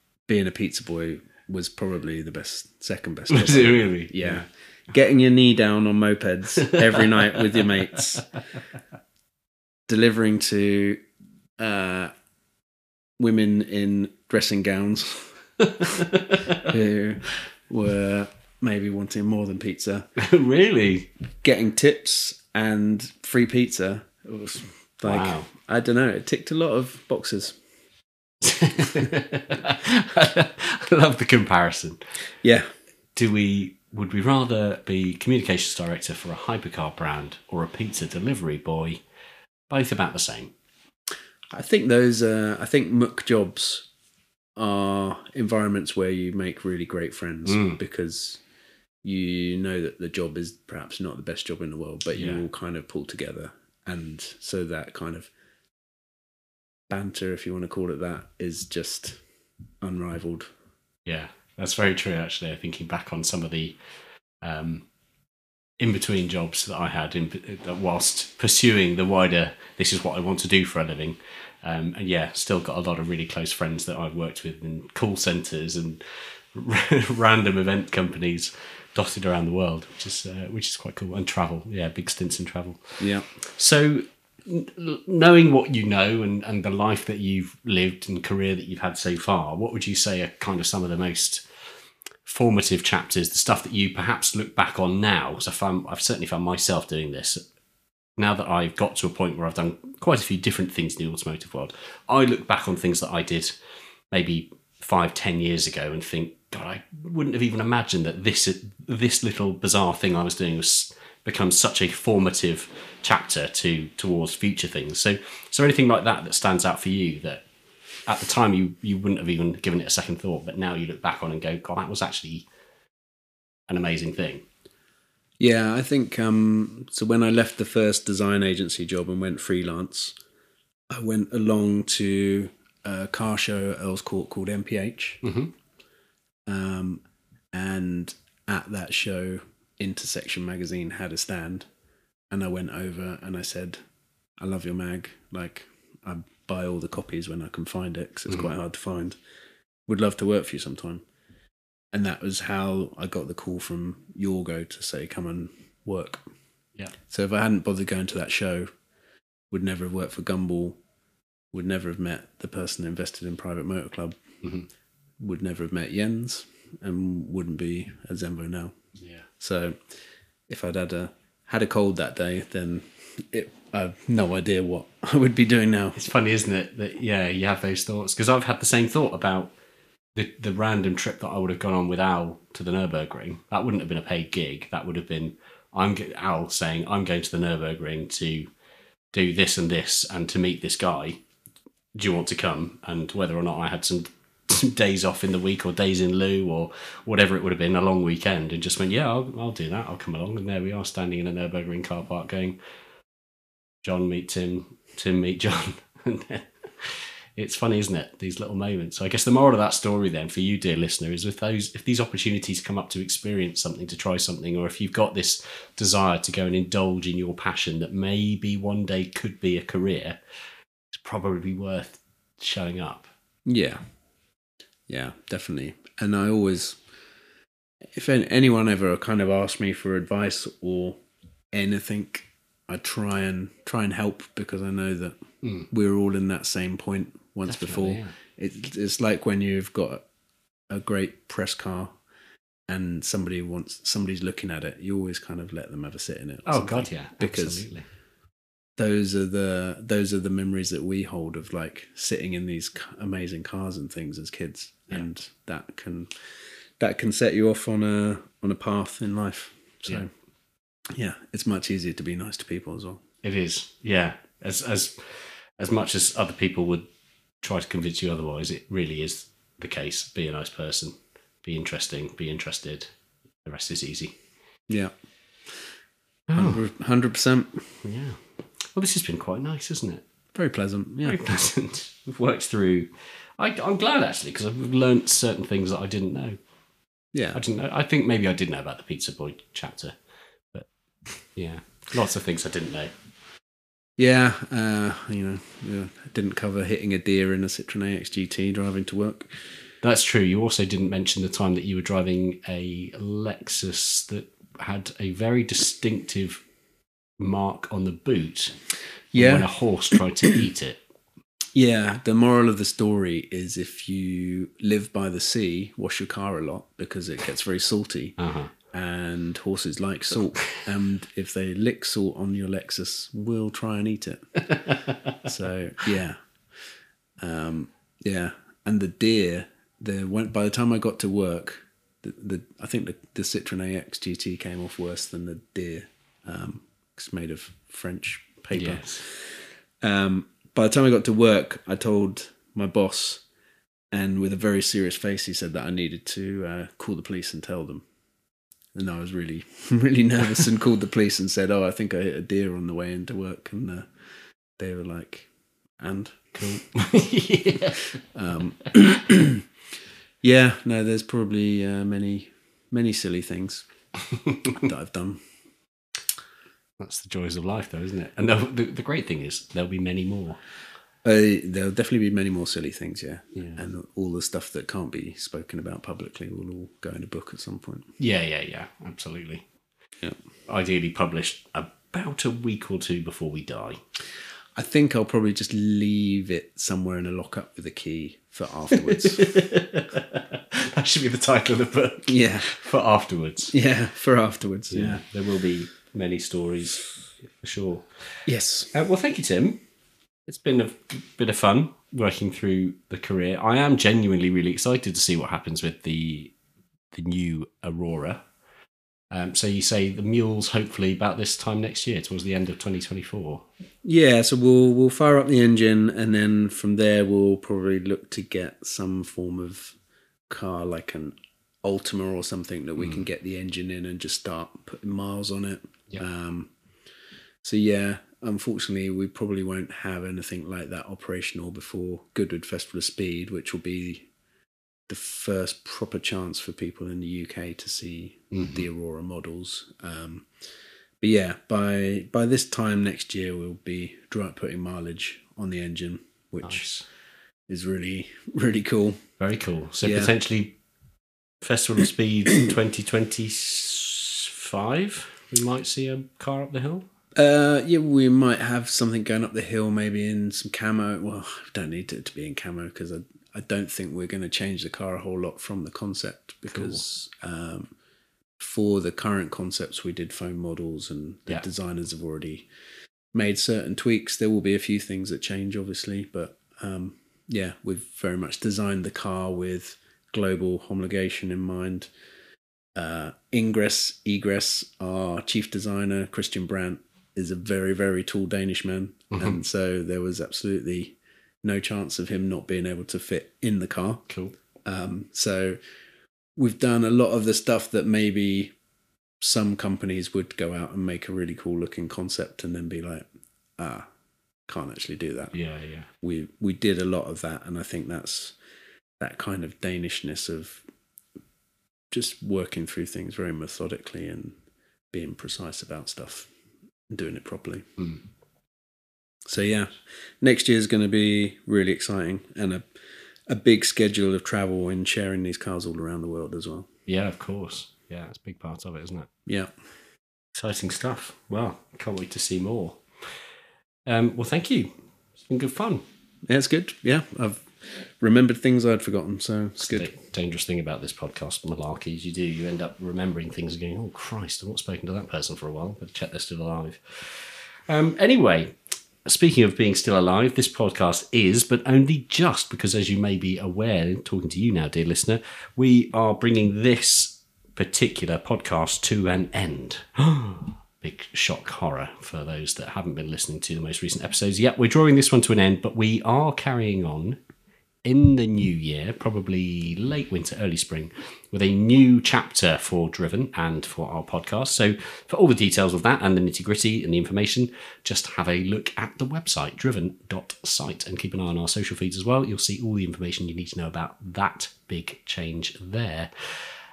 being a pizza boy was probably the best, second best. job Was it really? Yeah. Getting your knee down on mopeds every night with your mates, delivering to uh, women in dressing gowns who were maybe wanting more than pizza, really? getting tips and free pizza. It was like, Wow. I don't know, it ticked a lot of boxes. I love the comparison. Yeah. Do we would we rather be communications director for a hypercar brand or a pizza delivery boy? Both about the same. I think those. Uh, I think muck jobs are environments where you make really great friends Mm. because you know that the job is perhaps not the best job in the world, but you Yeah. all kind of pull together, and so that kind of banter, if you want to call it that, is just unrivaled. Yeah, that's very true. Actually, thinking back on some of the um, in between jobs that I had, in uh, whilst pursuing the wider "this is what I want to do for a living," um, and yeah, still got a lot of really close friends that I've worked with in call centres and random event companies dotted around the world, which is uh, which is quite cool. And travel, yeah, big stints in travel. Yeah. So, n- knowing what you know and, and the life that you've lived and career that you've had so far, what would you say are kind of some of the most formative chapters, the stuff that you perhaps look back on now. Because I found, I've certainly found myself doing this. Now that I've got to a point where I've done quite a few different things in the automotive world, I look back on things that I did maybe five, ten years ago and think, God, I wouldn't have even imagined that this this little bizarre thing I was doing was become such a formative chapter to towards future things. So, so anything like that that stands out for you that at the time you you wouldn't have even given it a second thought, but now you look back on and go, God, that was actually an amazing thing. Yeah, I think um, so. When I left the first design agency job and went freelance, I went along to a car show at Earls Court called MPH. Mhm. Um, and at that show, Intersection magazine had a stand, and I went over and I said, "I love your mag. Like, I buy all the copies when I can find it because it's Mhm. quite hard to find. Would love to work for you sometime." And that was how I got the call from Yorgo to say, "Come and work." Yeah. So if I hadn't bothered going to that show, would never have worked for Gumball, would never have met the person invested in Private Motor Club, Mhm. would never have met Jens, and wouldn't be at Zenvo now. Yeah. So if I'd had a had a cold that day, then it, I have no idea what I would be doing now. It's funny, isn't it? That yeah, you have those thoughts because I've had the same thought about the the random trip that I would have gone on with Al to the Nurburgring. That wouldn't have been a paid gig. That would have been I'm Al saying I'm going to the Nurburgring to do this and this and to meet this guy. Do you want to come? And whether or not I had some, some days off in the week or days in lieu or whatever it would have been, a long weekend, and just went, yeah, I'll, I'll do that. I'll come along. And there we are, standing in a Nurburgring car park, going, John meet Tim, Tim meet John. And it's funny, isn't it? These little moments. So I guess the moral of that story then for you, dear listener, is if those if these opportunities come up to experience something, to try something, or if you've got this desire to go and indulge in your passion that maybe one day could be a career, it's probably worth showing up. Yeah, yeah, definitely. And I always, if anyone ever kind of asked me for advice or anything, I try and try and help because I know that hmm. we're all in that same point once Definitely, before. It, it's like when you've got a great press car and somebody wants somebody's looking at it, you always kind of let them have a sit in it. Oh. God, yeah, because absolutely. those are the those are the memories that we hold of like sitting in these amazing cars and things as kids and that can that can set you off on a on a path in life so yeah. It's much easier to be nice to people as well It is, yeah. As as as much as other people would try to convince you otherwise, it really is the case. Be a nice person, be interesting, be interested. The rest is easy. yeah ah. Oh, 100% yeah. Well, this has been quite nice, isn't it? very pleasant yeah Very pleasant. We've worked through. I, I'm glad actually because I've learnt certain things that I didn't know. Yeah. I yeah didn't know. I think maybe I did know about the Pizza Boy chapter, yeah, lots of things I didn't know. yeah uh you know yeah, didn't cover hitting a deer in a Citroen AX GT driving to work That's true. You also didn't mention the time that you were driving a Lexus that had a very distinctive mark on the boot. Yeah. When a horse tried to eat it. Yeah, the moral of the story is if you live by the sea, wash your car a lot because it gets very salty. Uh-huh. And horses like salt. and if they lick salt on your Lexus, we'll try and eat it. so, yeah. Um, yeah. And the deer, the when, by the time I got to work, the, the I think the, the Citroen AX GT came off worse than the deer. Um, it's made of French paper. Yes. Um, by the time I got to work, I told my boss, and with a very serious face, he said that I needed to uh, call the police and tell them. And I was really, really nervous and called the police and said, "Oh, I think I hit a deer on the way into work." And uh, they were like, "And Cool. yeah. um, yeah, no, there's probably uh, many, many silly things that I've done. That's the joys of life, though, isn't it? And the, the, the great thing is there'll be many more. Uh, there'll definitely be many more silly things, yeah. Yeah. And all the stuff that can't be spoken about publicly will all go in a book at some point. Yeah, yeah, yeah. Absolutely. Yeah. Ideally published about a week or two before we die. I think I'll probably just leave it somewhere in a lockup with a key for afterwards. That should be the title of the book Yeah, for afterwards. yeah, for afterwards. Yeah, there will be many stories for sure. Yes. Uh, well, thank you, Tim. It's been a bit of fun working through the career. I am genuinely really excited to see what happens with the the new Aurora. Um, so you say the mules hopefully about this time next year, towards the end of 2024. Yeah, so we'll we'll fire up the engine, and then from there we'll probably look to get some form of car, like an Ultima or something, that we can get the engine in and just start putting miles on it. Yeah. Um, so yeah, unfortunately, we probably won't have anything like that operational before Goodwood Festival of Speed, which will be the first proper chance for people in the UK to see the Aurora models. Um, but yeah, by by this time next year, we'll be dry putting mileage on the engine, which Nice. is really really cool. Very cool. So Yeah. potentially Festival of Speed 2025, we might see a car up the hill. Uh, yeah, we might have something going up the hill, maybe in some camo. Well, we don't need it to be in camo because I I don't think we're going to change the car a whole lot from the concept because um, for the current concepts we did foam models and the Yeah. designers have already made certain tweaks. There will be a few things that change, obviously, but um, yeah, we've very much designed the car with global homologation in mind. Uh, Ingress, Egress, our chief designer, Christian Brandt, is a very, very tall Danish man. And so there was absolutely no chance of him not being able to fit in the car. Cool. Um, so we've done a lot of the stuff that maybe some companies would go out and make a really cool looking concept and then be like, ah, can't actually do that. Yeah, yeah. We we did a lot of that, and I think that's that kind of Danishness of just working through things very methodically and being precise about stuff and doing it properly. Mm. So yeah, next year is going to be really exciting and a a big schedule of travel and sharing these cars all around the world as well. Yeah, of course. Yeah, it's a big part of it, isn't it? Yeah. Exciting stuff. Well, can't wait to see more. Um, well, thank you. It's been good fun. Yeah, it's good. Yeah, I've remembered things I'd forgotten, so it's good. The dangerous thing about this podcast, malarkey, is you do. You end up remembering things and going, oh, Christ, I've not spoken to that person for a while, but check they're still alive. Um, anyway, speaking of being still alive, this podcast is, but only just because, as you may be aware, talking to you now, dear listener, we are bringing this particular podcast to an end. Big shock horror for those that haven't been listening to the most recent episodes. Yep, we're drawing this one to an end, but we are carrying on in the new year, probably late winter, early spring, with a new chapter for Driven and for our podcast. So, for all the details of that and the nitty gritty and the information, just have a look at the website, driven.site, and keep an eye on our social feeds as well. You'll see all the information you need to know about that big change there.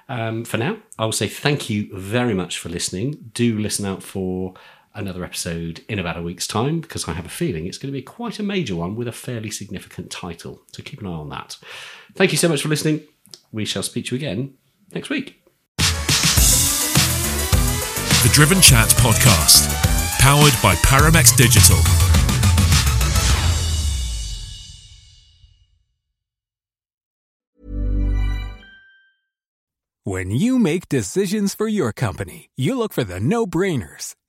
Um, for now, I will say thank you very much for listening. Do listen out for another episode in about a week's time because I have a feeling it's going to be quite a major one with a fairly significant title. So keep an eye on that. Thank you so much for listening. We shall speak to you again next week. The Driven Chat Podcast, powered by Paramex Digital. When you make decisions for your company, you look for the no brainers.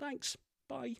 Thanks. Bye.